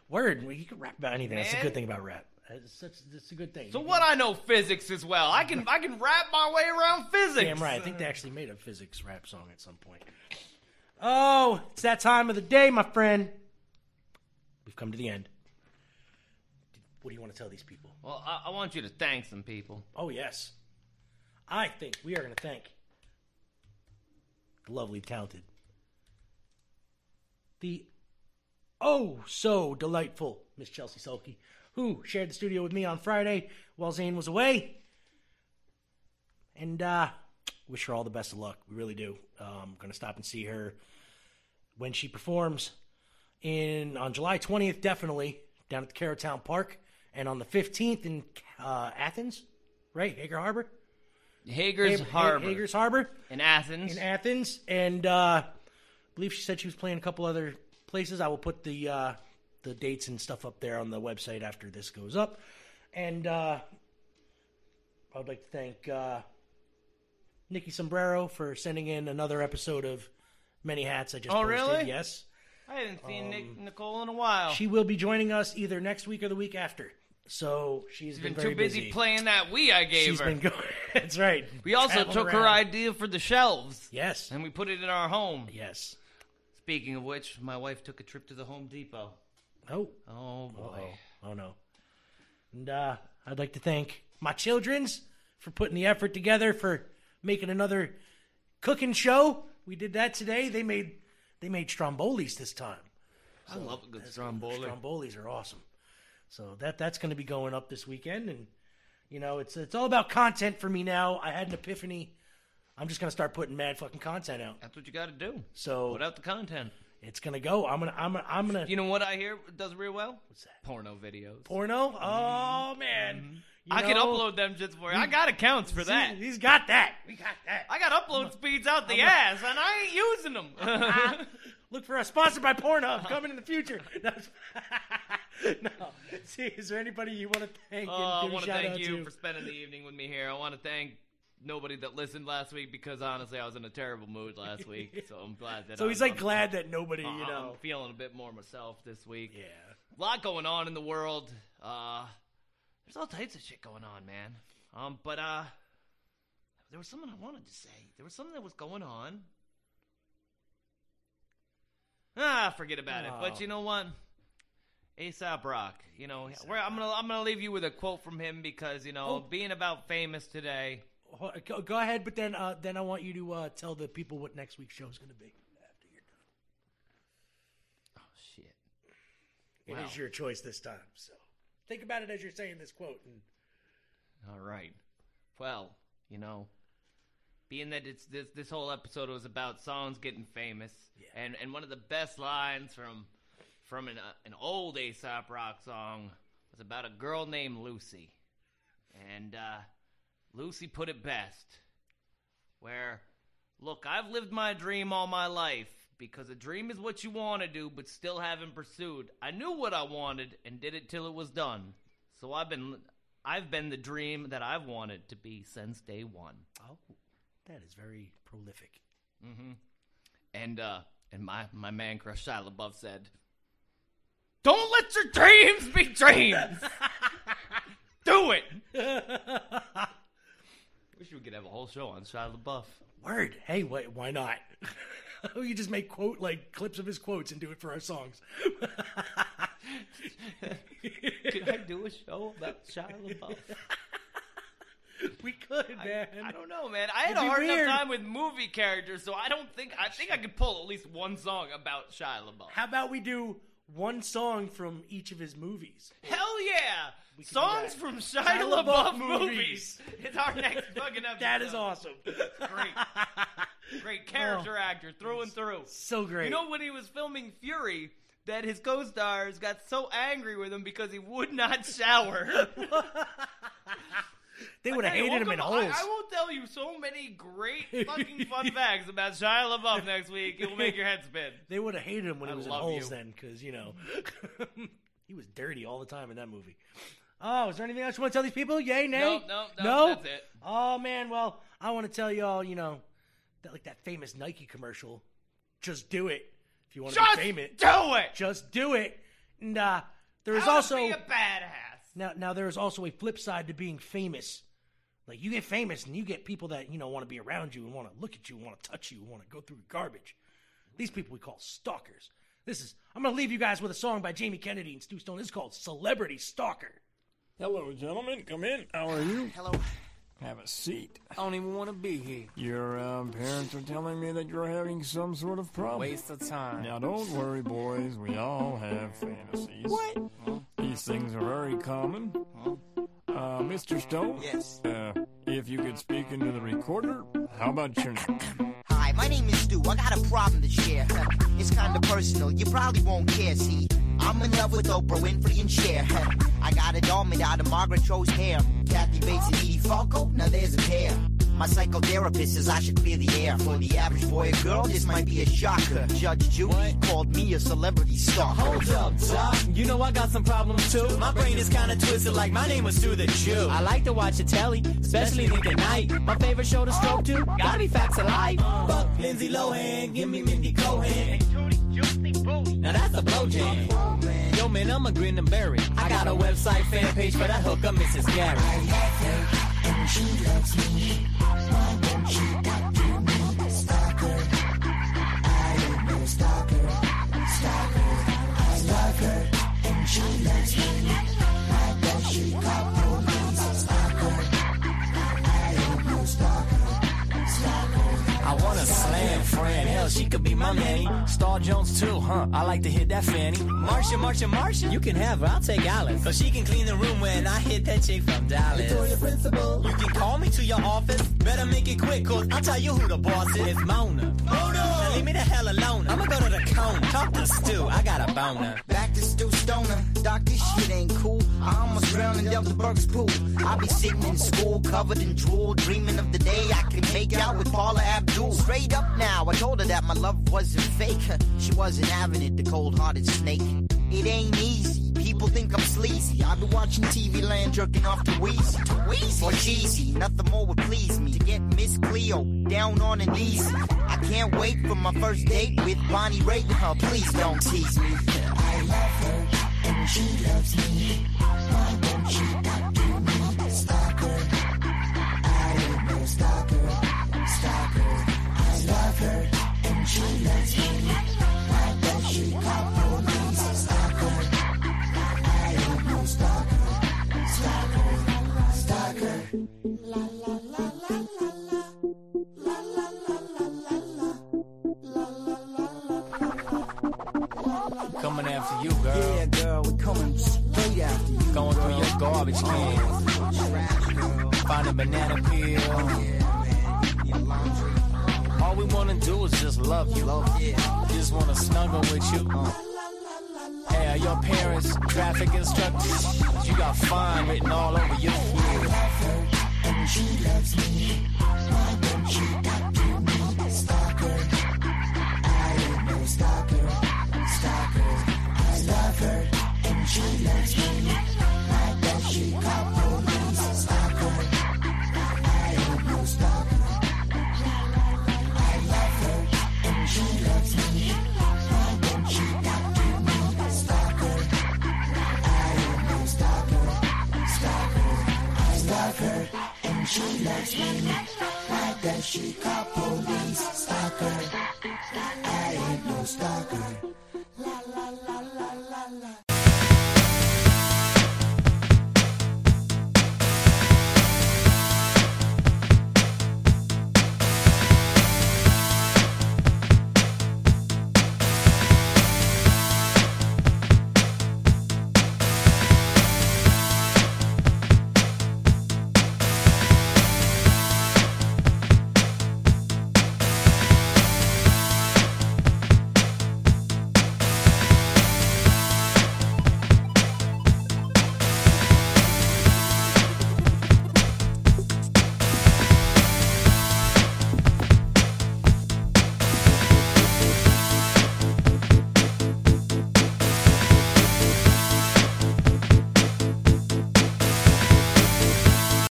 word. You can rap about anything. That's a good thing about rap. It's such it's a good thing. So what? I know physics as well. I can I can rap my way around physics. Damn right. I think they actually made a physics rap song at some point. Oh, it's that time of the day, my friend. We've come to the end. What do you want to tell these people? Well, I, I want you to thank some people. Oh, yes. I think we are going to thank the lovely, talented, the oh so delightful Miss Chelsea Sulkey, who shared the studio with me on Friday while Zane was away. And uh, wish her all the best of luck. We really do. Um, going to stop and see her when she performs in on July 20th, definitely down at the Cairo Town Park, and on the 15th in uh, Athens, right? Hager Harbor. Hager's Ha- Ha- Harbor. Hager's Harbor in Athens. in Athens, and uh, I believe she said she was playing a couple other places. I will put the uh, the dates and stuff up there on the website after this goes up. And uh, I would like to thank uh, Nikki Sombrero for sending in another episode of Many Hats. I just Oh, posted. really? Yes, I haven't seen Nick, Nicole in a while. she will be joining us either next week or the week after. So she's She's been, been, very too busy, busy. playing that Wii I gave She's her. been going. That's right. we also took her idea for the shelves. Yes. And we put it in our home. Yes. Speaking of which, my wife took a trip to the Home Depot. Oh. Oh boy. Oh, oh no. And uh, I'd like to thank my childrens for putting the effort together for making another cooking show. We did that today. They made they made strombolis this time. I love a good stromboli. Strombolis are awesome. So that that's going to be going up this weekend, and you know it's it's all about content for me now. I had an epiphany. I'm just going to start putting mad fucking content out. That's what you got to do. So Put out the content. it's going to go. I'm gonna I'm gonna I'm gonna You know what I hear does real well? What's that? Porno videos. porno. Oh mm-hmm. man, mm-hmm. You I can upload them just for you. I got accounts for that. He's got that. We got that. I got upload speeds out the ass, and I ain't using them. Uh-huh. Look for us sponsored by Pornhub coming in the future. No, no. See, is there anybody you want to thank? Oh, I want to thank you to? for spending the evening with me here. I want to thank nobody that listened last week because honestly, I was in a terrible mood last week. So I'm glad that. So I'm, he's like I'm- glad that nobody, you I'm know. feeling a bit more myself this week. Yeah. A lot going on in the world. Uh, there's all types of shit going on, man. Um, but uh, there was something I wanted to say. There was something that was going on. Ah, forget about it. Oh. But you know what? Aesop Rock. You know, I'm gonna I'm gonna leave you with a quote from him because you know, Oh. being about famous today. Go, go ahead, but then uh, then I want you to uh, tell the people what next week's show is going to be. After you're done. Oh shit! It is Wow. your choice this time. So think about it as you're saying this quote. And All right. Well, you know, being that it's this this whole episode was about songs getting famous, and and one of the best lines from from an uh, an old Aesop Rock song was about a girl named Lucy, and uh, Lucy put it best, where, look, I've lived my dream all my life. Because a dream is what you want to do, but still haven't pursued. I knew what I wanted and did it till it was done. So I've been I've been the dream that I've wanted to be since day one. oh, that is very prolific. Mm-hmm. And uh, and my my man crush Shia LaBeouf said, "Don't let your dreams be dreams. Do it." Wish we could have a whole show on Shia LaBeouf. Word. Hey, why, why not? you just make quote like clips of his quotes and do it for our songs. Could I do a show about Shia LaBeouf? we could, man. I don't know, man. I had It'd a hard weird. enough time with movie characters, so I don't think I think I could pull at least one song about Shia LaBeouf. How about we do one song from each of his movies. Hell yeah! We can do Songs from Shia, Shia LaBeouf, LaBeouf movies. movies. It's our next fucking episode. That is awesome. Great. Great character oh. actor through and through. Oh. So great. You know when he was filming Fury, that his co-stars got so angry with him because he would not shower. They would have Hey, hated him in holes. I, I will tell you so many great fucking fun facts about Shia LaBeouf next week. It will make your head spin. They would have hated him when I he was in holes you. then, because you know he was dirty all the time in that movie. Oh, is there anything else you want to tell these people? Yay, nay? No, no, no, that's it. Oh man, well, I want to tell you all, you know, that like that famous Nike commercial. Just do it if you want to be famous. do it. Just do it. And uh, there is also be a badass. Now now there is also a flip side to being famous. Like you get famous and you get people that you know want to be around you and want to look at you and want to touch you and want to go through your garbage. These people we call stalkers. This is I'm gonna leave you guys with a song by Jamie Kennedy and Stu Stone. This is called Celebrity Stalker. Hello, gentlemen. Come in. How are you? Hello. Have a seat. I don't even want to be here. Your um, parents are telling me that you're having some sort of problem. Waste of time. Now, don't worry, boys. We all have fantasies. What? These things are very common. Uh, Mr. Stone? Yes. Uh, if you could speak into the recorder, how about your name? Hi, my name is Stu. I got a problem to share. It's kind of personal. You probably won't care. See, I'm in love with Oprah Winfrey and Cher. I got a doll made out of Margaret Cho's hair. Kathy Bates and Edie Falco. Now there's a pair. My psychotherapist says I should clear the air. For the average boy or girl, this might be a shocker. Judge Judy called me a celebrity stalker. Hold up, Doc. You know I got some problems too. My brain is kinda twisted like my name was Stu the Jew. I like to watch the telly, especially late at night. My favorite show to stroke to, gotta be Facts of Life. Fuck Lindsay Lohan, give me Mindy Cohen. Now that's a blow jam. Yo man, I'm a grin and berry. I got a website fan page for that hooker, Mrs. Gary. I love her, and she loves me. Why don't she do me? Stalker. I no stalker. Stalker. I love her and she loves me. She could be my manny. Star Jones too, huh? I like to hit that fanny. Marcia, Marcia, Marcia. You can have her. I'll take Alice. Cause she can clean the room when I hit that chick from Dallas. Victoria Principal. You can call me to your office. Better make it quick, cause I'll tell you who the boss is. It's Mona. Mona! Now leave me the hell alone. I'ma go to the cone. Talk to Stu. I got a boner. To Stu Stoner. Doc, this shit ain't cool. I almost drowned in Delta Burke's pool. I be sitting in school, covered in drool, dreaming of the day I can make out with Paula Abdul. Straight up now, I told her that my love wasn't fake. She wasn't having it, the cold-hearted snake. It ain't easy. People think I'm sleazy. I've been watching TV land jerking off to Weezy. To Weezy? Or cheesy. Nothing more would please me. To get Miss Cleo down on an easy. I can't wait for my first date with Bonnie Raitt. Please don't tease me. I love her and she loves me. Why don't she do me? Stalker. I ain't no stalker. Stalker. I love her and she loves me. Why don't she call police? Stalker. Coming after you, girl. Yeah, girl, we coming straight after you. Going through your garbage can. Find a banana peel. All we wanna do is just love you. Just wanna snuggle with you. Hey, are your parents traffic instructors? You got fine written all over you. and she loves me. Why don't she do me? Stalker. I ain't no stalker. Stalker. I love her and she loves me. Why don't she call police? she loves me. Why does she call police? Stalker. I ain't no stalker. La la la la la la.